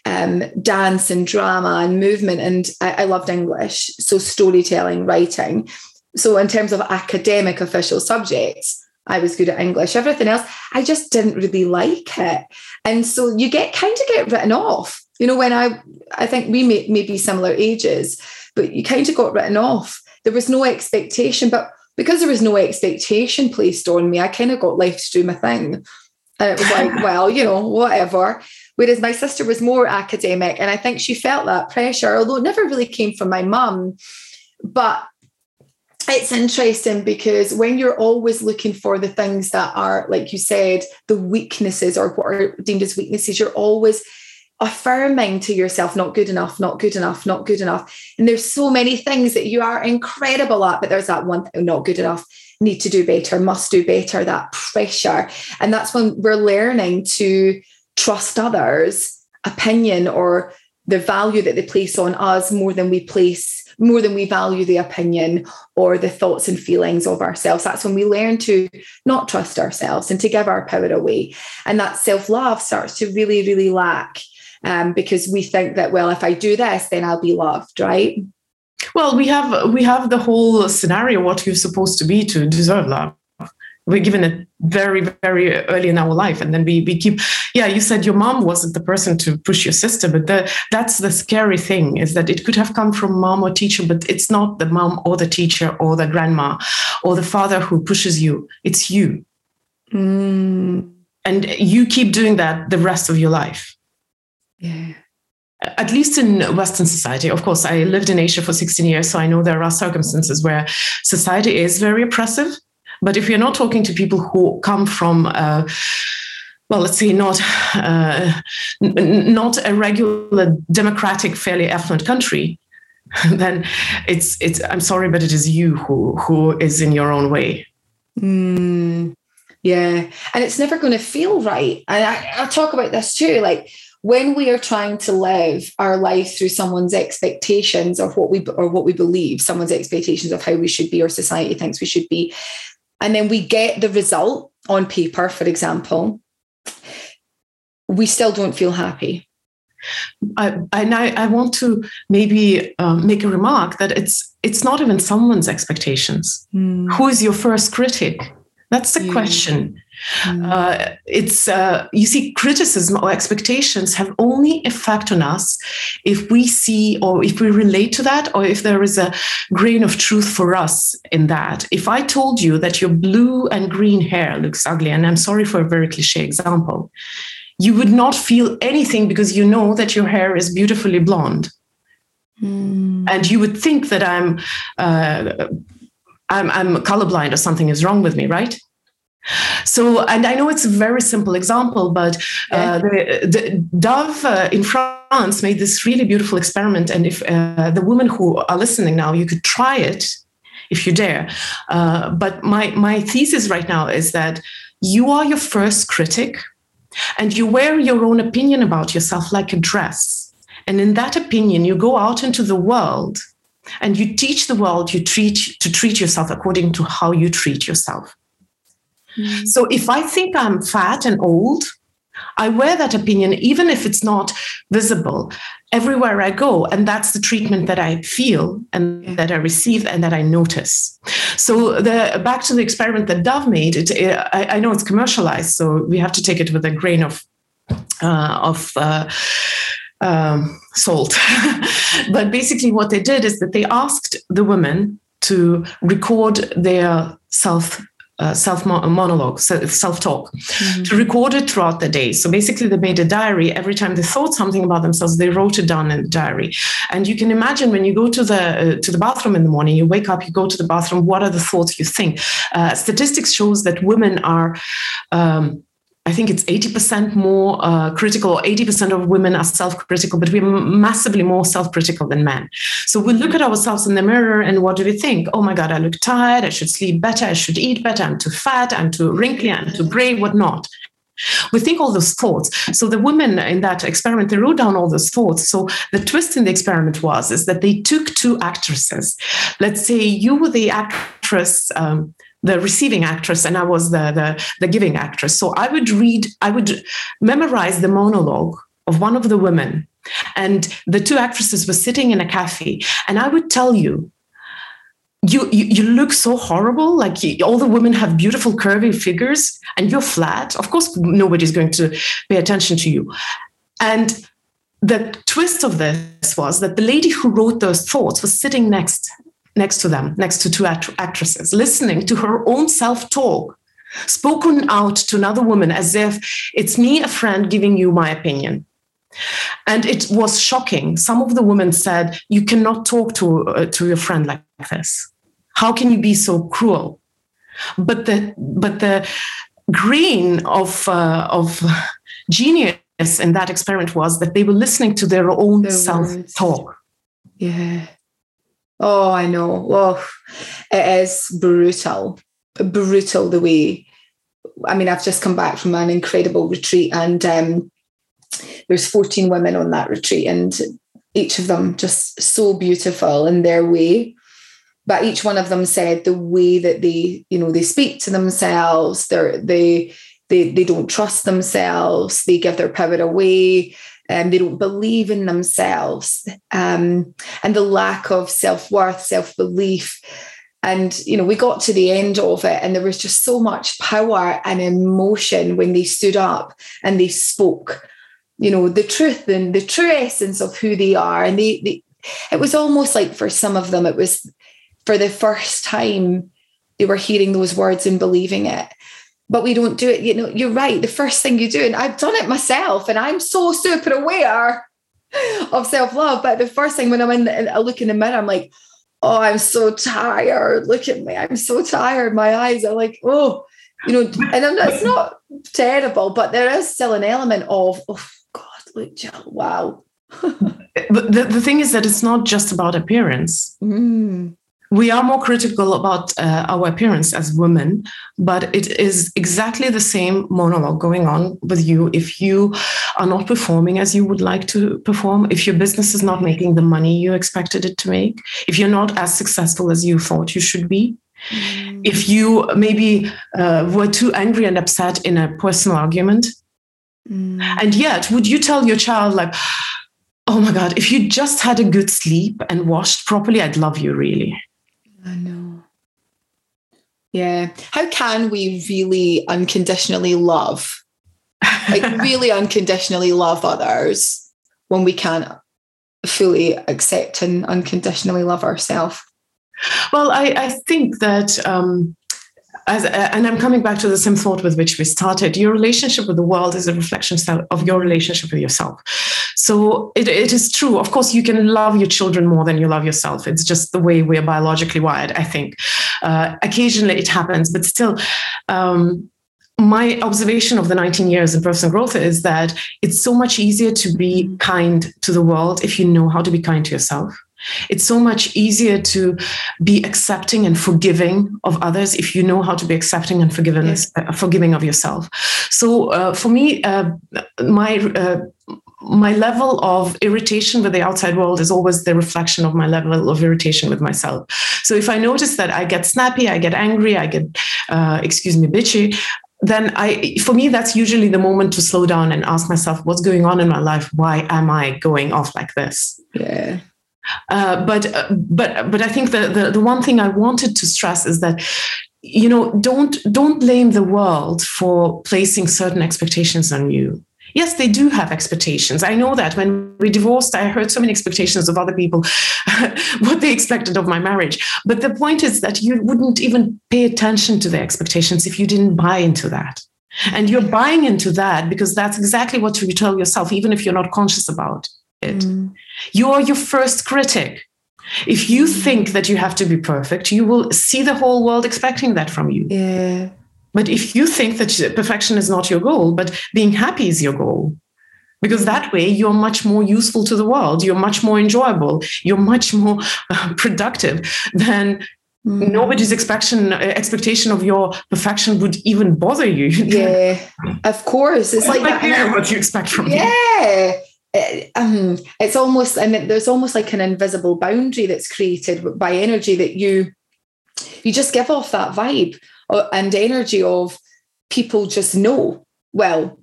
[SPEAKER 3] um, dance and drama and movement. And I, I loved English. So storytelling, writing. So in terms of academic official subjects, I was good at English. Everything else, I just didn't really like it. And so you get kind of get written off you know, when I, I think we may, may be similar ages, but you kind of got written off. There was no expectation, but because there was no expectation placed on me, I kind of got left to do my thing. And it was like, well, you know, whatever. Whereas my sister was more academic, and I think she felt that pressure, although it never really came from my mum. But it's interesting because when you're always looking for the things that are, like you said, the weaknesses or what are deemed as weaknesses, you're always affirming to yourself, not good enough, not good enough, not good enough. And there's so many things that you are incredible at, but there's that one thing, not good enough, need to do better, must do better, that pressure. And that's when we're learning to trust others' opinion or the value that they place on us more than we place more than we value the opinion or the thoughts and feelings of ourselves. That's when we learn to not trust ourselves and to give our power away. And that self love starts to really, really lack um, because we think that, well, if I do this, then I'll be loved, right?
[SPEAKER 4] Well, we have we have the whole scenario what you're supposed to be to deserve love we're given it very very early in our life and then we, we keep yeah you said your mom wasn't the person to push your sister but the, that's the scary thing is that it could have come from mom or teacher but it's not the mom or the teacher or the grandma or the father who pushes you it's you
[SPEAKER 3] mm.
[SPEAKER 4] and you keep doing that the rest of your life
[SPEAKER 3] yeah
[SPEAKER 4] at least in Western society, of course, I lived in Asia for 16 years, so I know there are circumstances where society is very oppressive but if you're not talking to people who come from, uh, well, let's say not uh, n- not a regular democratic, fairly affluent country, then it's it's. I'm sorry, but it is you who who is in your own way.
[SPEAKER 3] Mm, yeah, and it's never going to feel right. And I, I talk about this too, like when we are trying to live our life through someone's expectations of what we or what we believe someone's expectations of how we should be or society thinks we should be and then we get the result on paper, for example, we still don't feel happy.
[SPEAKER 4] I, and I, I want to maybe um, make a remark that it's it's not even someone's expectations.
[SPEAKER 3] Mm.
[SPEAKER 4] Who is your first critic? That's the question. Mm. Uh, it's uh, you see, criticism or expectations have only effect on us if we see or if we relate to that, or if there is a grain of truth for us in that. If I told you that your blue and green hair looks ugly, and I'm sorry for a very cliche example, you would not feel anything because you know that your hair is beautifully blonde.
[SPEAKER 3] Mm.
[SPEAKER 4] And you would think that I'm uh, I'm, I'm colorblind or something is wrong with me, right? So, and I know it's a very simple example, but uh, the, the, Dove uh, in France made this really beautiful experiment. And if uh, the women who are listening now, you could try it if you dare. Uh, but my, my thesis right now is that you are your first critic and you wear your own opinion about yourself like a dress. And in that opinion, you go out into the world and you teach the world you treat to treat yourself according to how you treat yourself
[SPEAKER 3] mm.
[SPEAKER 4] so if i think i'm fat and old i wear that opinion even if it's not visible everywhere i go and that's the treatment that i feel and that i receive and that i notice so the back to the experiment that dove made it, it I, I, know it's commercialized so we have to take it with a grain of uh, of uh, um, salt. but basically, what they did is that they asked the women to record their self. Uh, self monologue, self talk, mm-hmm. to record it throughout the day. So basically, they made a diary. Every time they thought something about themselves, they wrote it down in the diary. And you can imagine when you go to the uh, to the bathroom in the morning, you wake up, you go to the bathroom. What are the thoughts you think? Uh, statistics shows that women are um, I think it's 80% more uh, critical, or 80% of women are self critical, but we're massively more self critical than men. So we look at ourselves in the mirror and what do we think? Oh my God, I look tired. I should sleep better. I should eat better. I'm too fat. I'm too wrinkly. I'm too gray, whatnot. We think all those thoughts. So the women in that experiment, they wrote down all those thoughts. So the twist in the experiment was is that they took two actresses. Let's say you were the actress. Um, the receiving actress and I was the, the, the giving actress. So I would read, I would memorize the monologue of one of the women. And the two actresses were sitting in a cafe, and I would tell you you, you, you look so horrible. Like you, all the women have beautiful curvy figures, and you're flat. Of course, nobody's going to pay attention to you. And the twist of this was that the lady who wrote those thoughts was sitting next next to them, next to two act- actresses, listening to her own self talk, spoken out to another woman as if it's me, a friend, giving you my opinion. And it was shocking. Some of the women said, You cannot talk to, uh, to your friend like this. How can you be so cruel? But the, but the grain of, uh, of genius in that experiment was that they were listening to their own self talk.
[SPEAKER 3] Yeah. Oh, I know. Oh, it is brutal, brutal the way. I mean, I've just come back from an incredible retreat, and um, there's 14 women on that retreat, and each of them just so beautiful in their way. But each one of them said the way that they, you know, they speak to themselves, they're, they they they don't trust themselves, they give their power away, um, they don't believe in themselves, um, and the lack of self worth, self belief. And you know, we got to the end of it, and there was just so much power and emotion when they stood up and they spoke. You know the truth and the true essence of who they are. And they, they it was almost like for some of them it was for the first time they were hearing those words and believing it but we don't do it you know you're right the first thing you do and i've done it myself and i'm so super aware of self-love but the first thing when i'm in the, i look in the mirror i'm like oh i'm so tired look at me i'm so tired my eyes are like oh you know and I'm, it's not terrible but there is still an element of oh which wow.
[SPEAKER 4] the, the thing is that it's not just about appearance. Mm. We are more critical about uh, our appearance as women, but it is exactly the same monologue going on with you if you are not performing as you would like to perform, if your business is not making the money you expected it to make, if you're not as successful as you thought you should be, mm. if you maybe uh, were too angry and upset in a personal argument Mm. And yet, would you tell your child, like, oh my God, if you just had a good sleep and washed properly, I'd love you really?
[SPEAKER 3] I know. Yeah. How can we really unconditionally love? Like, really unconditionally love others when we can't fully accept and unconditionally love ourselves?
[SPEAKER 4] Well, I, I think that um, as, and I'm coming back to the same thought with which we started. Your relationship with the world is a reflection of your relationship with yourself. So it, it is true. Of course, you can love your children more than you love yourself. It's just the way we're biologically wired, I think. Uh, occasionally it happens, but still, um, my observation of the 19 years in personal growth is that it's so much easier to be kind to the world if you know how to be kind to yourself. It's so much easier to be accepting and forgiving of others if you know how to be accepting and forgiving, yes. uh, forgiving of yourself. So uh, for me, uh, my uh, my level of irritation with the outside world is always the reflection of my level of irritation with myself. So if I notice that I get snappy, I get angry, I get, uh, excuse me, bitchy, then I, for me, that's usually the moment to slow down and ask myself, what's going on in my life? Why am I going off like this?
[SPEAKER 3] Yeah.
[SPEAKER 4] Uh, but uh, but but I think the, the the one thing I wanted to stress is that you know don't don't blame the world for placing certain expectations on you. Yes they do have expectations. I know that when we divorced i heard so many expectations of other people what they expected of my marriage. But the point is that you wouldn't even pay attention to their expectations if you didn't buy into that. And you're buying into that because that's exactly what you tell yourself even if you're not conscious about it. Mm. You are your first critic. If you mm. think that you have to be perfect, you will see the whole world expecting that from you.
[SPEAKER 3] Yeah.
[SPEAKER 4] But if you think that perfection is not your goal, but being happy is your goal, because that way you're much more useful to the world, you're much more enjoyable, you're much more uh, productive than mm. nobody's expectation expectation of your perfection would even bother you.
[SPEAKER 3] Yeah, of course. It's like
[SPEAKER 4] that. care what you expect from
[SPEAKER 3] me? yeah. me. Um, it's almost and there's almost like an invisible boundary that's created by energy that you you just give off that vibe and energy of people just know well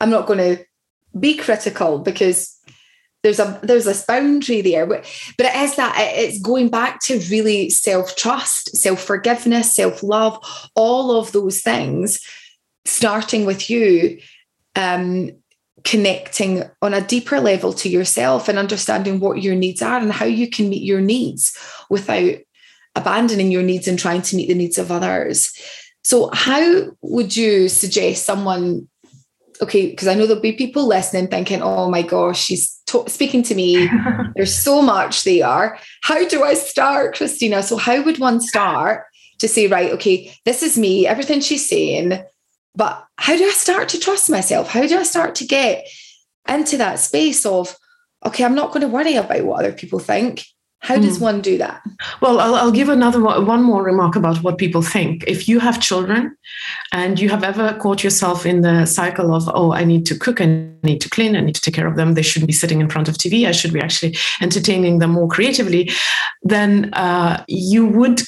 [SPEAKER 3] i'm not going to be critical because there's a there's this boundary there but, but it is that it's going back to really self-trust self-forgiveness self-love all of those things starting with you um, connecting on a deeper level to yourself and understanding what your needs are and how you can meet your needs without abandoning your needs and trying to meet the needs of others. So, how would you suggest someone? Okay, because I know there'll be people listening thinking, oh my gosh, she's to- speaking to me. There's so much there. How do I start, Kristina? So, how would one start to say, right, okay, this is me, everything she's saying, but how do I start to trust myself? How do I start to get into that space of, okay, I'm not going to worry about what other people think. How does mm. one do that?
[SPEAKER 4] Well, I'll, I'll, give another one more remark about what people think. If you have children and you have ever caught yourself in the cycle of, oh, I need to cook, I need to clean, I need to take care of them, they shouldn't be sitting in front of TV, I should be actually entertaining them more creatively, then uh, you would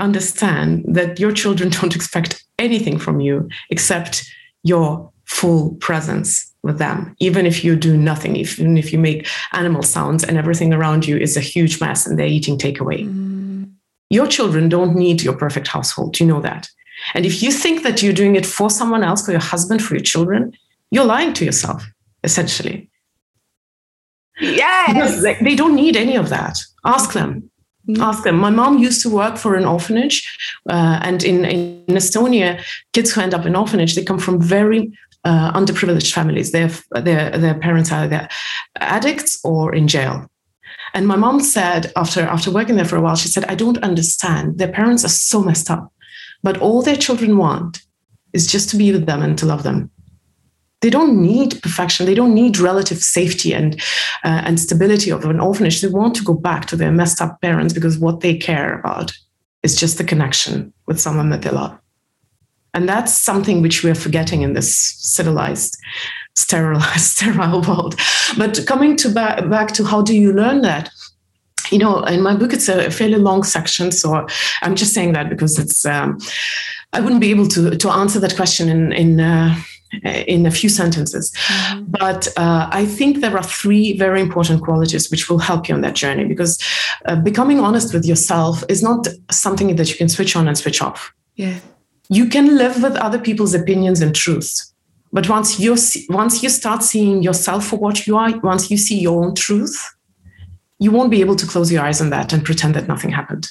[SPEAKER 4] understand that your children don't expect anything from you except your full presence with them, even if you do nothing, even if you make animal sounds and everything around you is a huge mess and they're eating takeaway. Mm. Your children don't need your perfect household. You know that. And if you think that you're doing it for someone else, for your husband, for your children, you're lying to yourself, essentially.
[SPEAKER 3] Yes.
[SPEAKER 4] They, they don't need any of that. Ask them. Mm. Ask them. My mom used to work for an orphanage, uh, and in, in Estonia, kids who end up in orphanage, they come from very uh, underprivileged families. Their, their, their parents are either addicts or in jail. And my mom said, after, after working there for a while, she said, I don't understand. Their parents are so messed up, but all their children want is just to be with them and to love them. They don't need perfection. They don't need relative safety and uh, and stability of an orphanage. They want to go back to their messed up parents because what they care about is just the connection with someone that they love. And that's something which we're forgetting in this civilized, sterile, sterile world. But coming to back, back to how do you learn that? You know, in my book, it's a fairly long section. So I'm just saying that because it's, um, I wouldn't be able to, to answer that question in, in, uh, in a few sentences. Mm-hmm. But uh, I think there are three very important qualities which will help you on that journey because uh, becoming honest with yourself is not something that you can switch on and switch off.
[SPEAKER 3] Yeah
[SPEAKER 4] you can live with other people's opinions and truths but once you once you start seeing yourself for what you are once you see your own truth you won't be able to close your eyes on that and pretend that nothing happened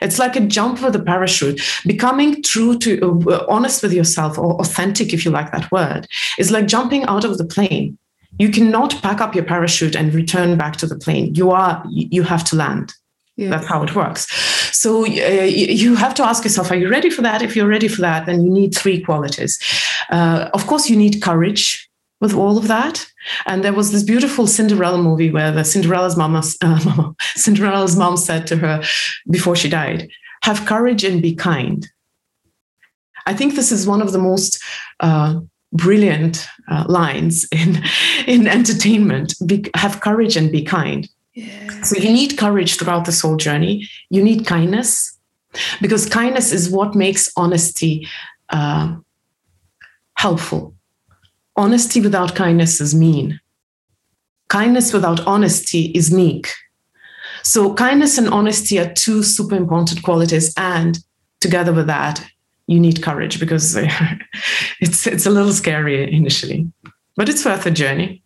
[SPEAKER 4] it's like a jump with a parachute becoming true to uh, honest with yourself or authentic if you like that word is like jumping out of the plane you cannot pack up your parachute and return back to the plane you are you have to land yeah. That's how it works. So uh, you have to ask yourself, are you ready for that? If you're ready for that, then you need three qualities. Uh, of course, you need courage with all of that. And there was this beautiful Cinderella movie where the Cinderella's mama, uh, Cinderella's mom said to her before she died, "Have courage and be kind." I think this is one of the most uh, brilliant uh, lines in in entertainment. Be, have courage and be kind yeah. So you need courage throughout this whole journey. You need kindness because kindness is what makes honesty uh, helpful. Honesty without kindness is mean. Kindness without honesty is meek. So, kindness and honesty are two super important qualities. And together with that, you need courage because it's, it's a little scary initially, but it's worth the journey.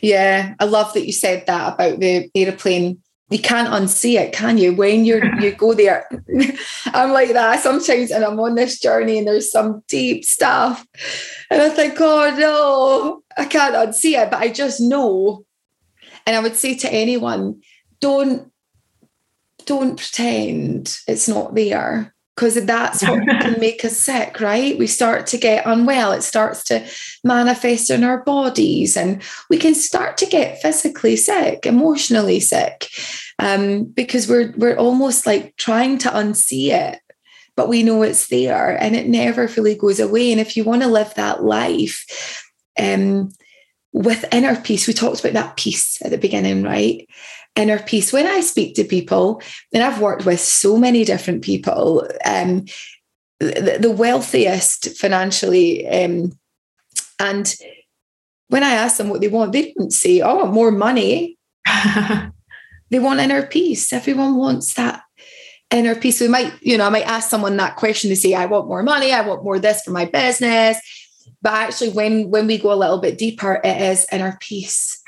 [SPEAKER 3] Yeah, I love that you said that about the aeroplane. You can't unsee it, can you? When you you go there, I'm like that sometimes, and I'm on this journey, and there's some deep stuff, and I think, oh no, I can't unsee it, but I just know. And I would say to anyone, don't don't pretend it's not there because that's what can make us sick, right? We start to get unwell. It starts to manifest in our bodies, and we can start to get physically sick, emotionally sick, um, because we're we're almost like trying to unsee it, but we know it's there, and it never fully goes away. And if you want to live that life, um, with inner peace, we talked about that peace at the beginning, right? inner peace. When I speak to people, and I've worked with so many different people, um, the, the, wealthiest financially, um, and when I ask them what they want, they don't say, "Oh, more money." they want inner peace. Everyone wants that inner peace. We might, you know, I might ask someone that question to say, "I want more money. I want more this for my business." But actually, when when we go a little bit deeper, it is inner peace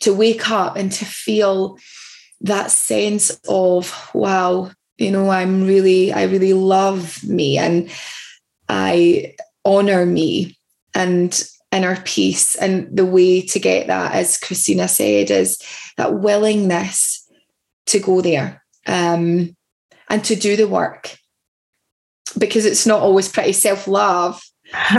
[SPEAKER 3] to wake up and to feel that sense of wow you know i'm really i really love me and i honor me and inner peace and the way to get that as kristina said is that willingness to go there um, and to do the work because it's not always pretty self-love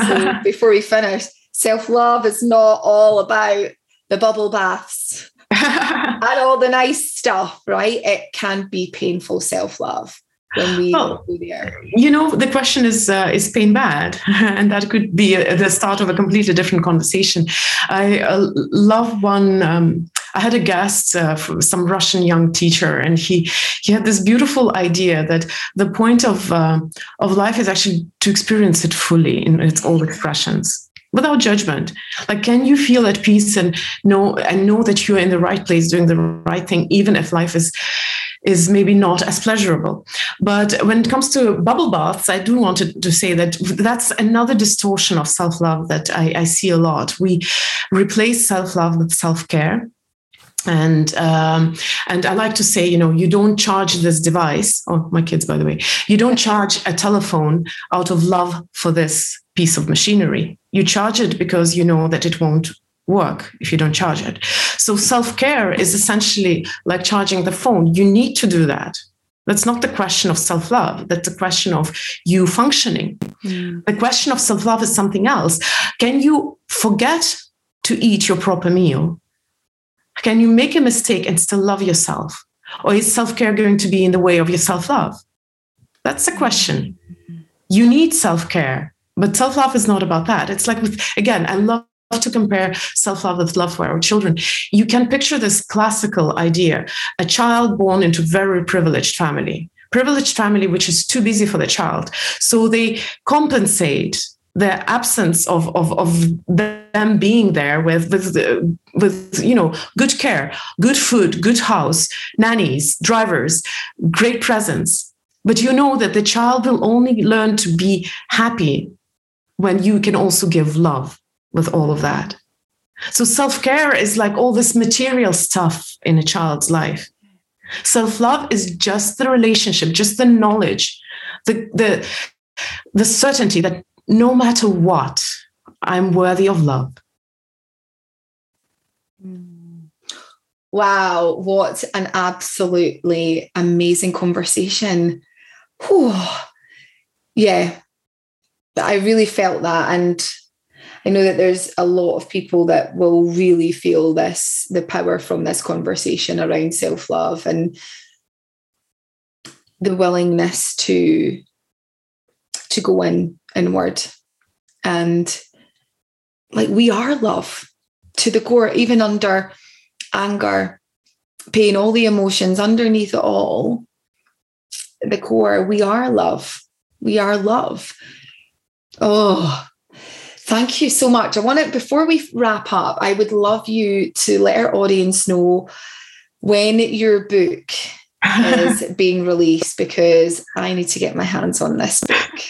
[SPEAKER 3] so before we finish self-love is not all about the bubble baths and all the nice stuff, right? It can be painful self love when we
[SPEAKER 4] well, go there? You know, the question is uh, is pain bad? and that could be a, the start of a completely different conversation. I uh, love one. Um, I had a guest, uh, some Russian young teacher, and he he had this beautiful idea that the point of uh, of life is actually to experience it fully in its all expressions without judgment like can you feel at peace and know and know that you're in the right place doing the right thing even if life is is maybe not as pleasurable. But when it comes to bubble baths, I do want to, say that that's another distortion of self love that I, I see a lot. We replace self love with self care and um, and I like to say, you know, you don't charge this device. Oh, my kids, by the way, you don't charge a telephone out of love for this piece of machinery. You charge it because you know that it won't work if you don't charge it. So self care is essentially like charging the phone. You need to do that. That's not the question of self love. That's the question of you functioning. Mm. The question of self love is something else. Can you forget to eat your proper meal? Can you make a mistake and still love yourself? Or is self care going to be in the way of your self love? That's the question. You need self care, but self love is not about that. It's like with, again, I love to compare self love with love for our children. You can picture this classical idea a child born into very privileged family, privileged family which is too busy for the child. So they compensate the absence of, of, of them being there with, with, with you know good care, good food, good house, nannies, drivers, great presence. But you know that the child will only learn to be happy when you can also give love with all of that. So self care is like all this material stuff in a child's life. Self love is just the relationship, just the knowledge, the, the, the certainty that no matter what, I'm worthy of love.
[SPEAKER 3] Wow, what an absolutely amazing conversation. Whew. Yeah, I really felt that. And I know that there's a lot of people that will really feel this, the power from this conversation around self love and the willingness to to go in inward. And like we are love to the core even under anger pain all the emotions underneath it all. The core we are love. We are love. Oh Thank you so much. I want to, before we wrap up, I would love you to let our audience know when your book is being released because I need to get my hands on this book.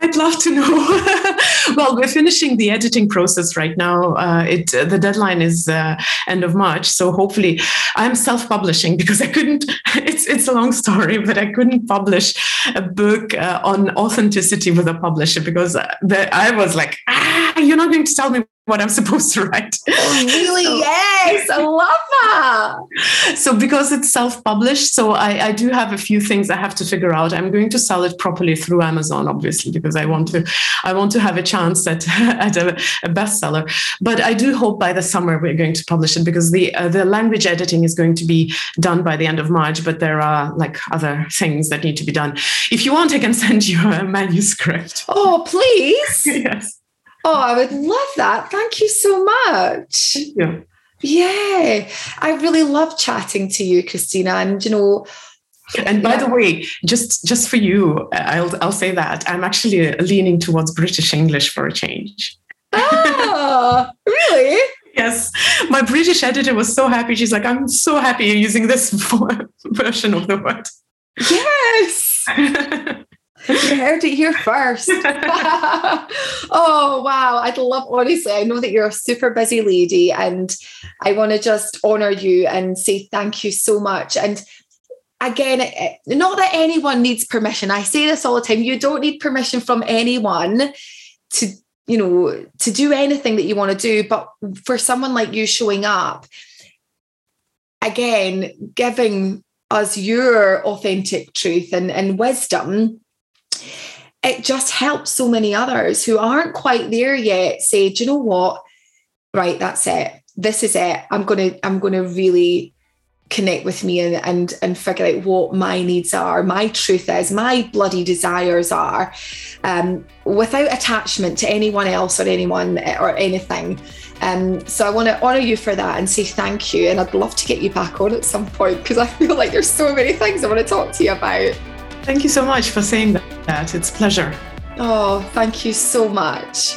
[SPEAKER 4] I'd love to know. well, we're finishing the editing process right now. Uh, it uh, the deadline is uh, end of March, so hopefully, I'm self-publishing because I couldn't. It's it's a long story, but I couldn't publish a book uh, on authenticity with a publisher because uh, the, I was like, ah, you're not going to tell me what I'm supposed to write.
[SPEAKER 3] Oh, really? so, yes, I love that.
[SPEAKER 4] So because it's self-published, so I, I, do have a few things I have to figure out. I'm going to sell it properly through Amazon, obviously, because I want to I want to have a chance at at a, a bestseller. But I do hope by the summer we're going to publish it because the uh, the language editing is going to be done by the end of March. But there are like other things that need to be done. If you want, I can send you a manuscript.
[SPEAKER 3] Oh, please.
[SPEAKER 4] yes.
[SPEAKER 3] Oh, I would love that. Thank you so much.
[SPEAKER 4] Yeah.
[SPEAKER 3] Yeah. I really love chatting to you, Kristina. And you know,
[SPEAKER 4] and by yeah. the way, just just for you, I'll I'll say that I'm actually leaning towards British English for a change.
[SPEAKER 3] Oh, really?
[SPEAKER 4] yes. My British editor was so happy. She's like, I'm so happy you're using this version of the word.
[SPEAKER 3] Yes. you heard it here first. oh, wow. I'd love, honestly, I know that you're a super busy lady, and I want to just honor you and say thank you so much. And again, eh, not that anyone needs permission. I say this all the time. You don't need permission from anyone to, you know, to do anything that you want to do. But for someone like you showing up, again, giving us your authentic truth and, and wisdom it just helps so many others who aren't quite there yet say, do you know what? Right, that's it. this is it. I'm gonna I'm gonna really connect with me and and and figure out what my needs are, my truth is, my bloody desires are, um, without attachment to anyone else or anyone or anything. Um, so I want to honour you for that and say thank you. And I'd love to get you back on at some point because I feel like there's so many things I want to talk to you about.
[SPEAKER 4] Thank you so much for saying that. It's a pleasure.
[SPEAKER 3] Oh, thank you so much.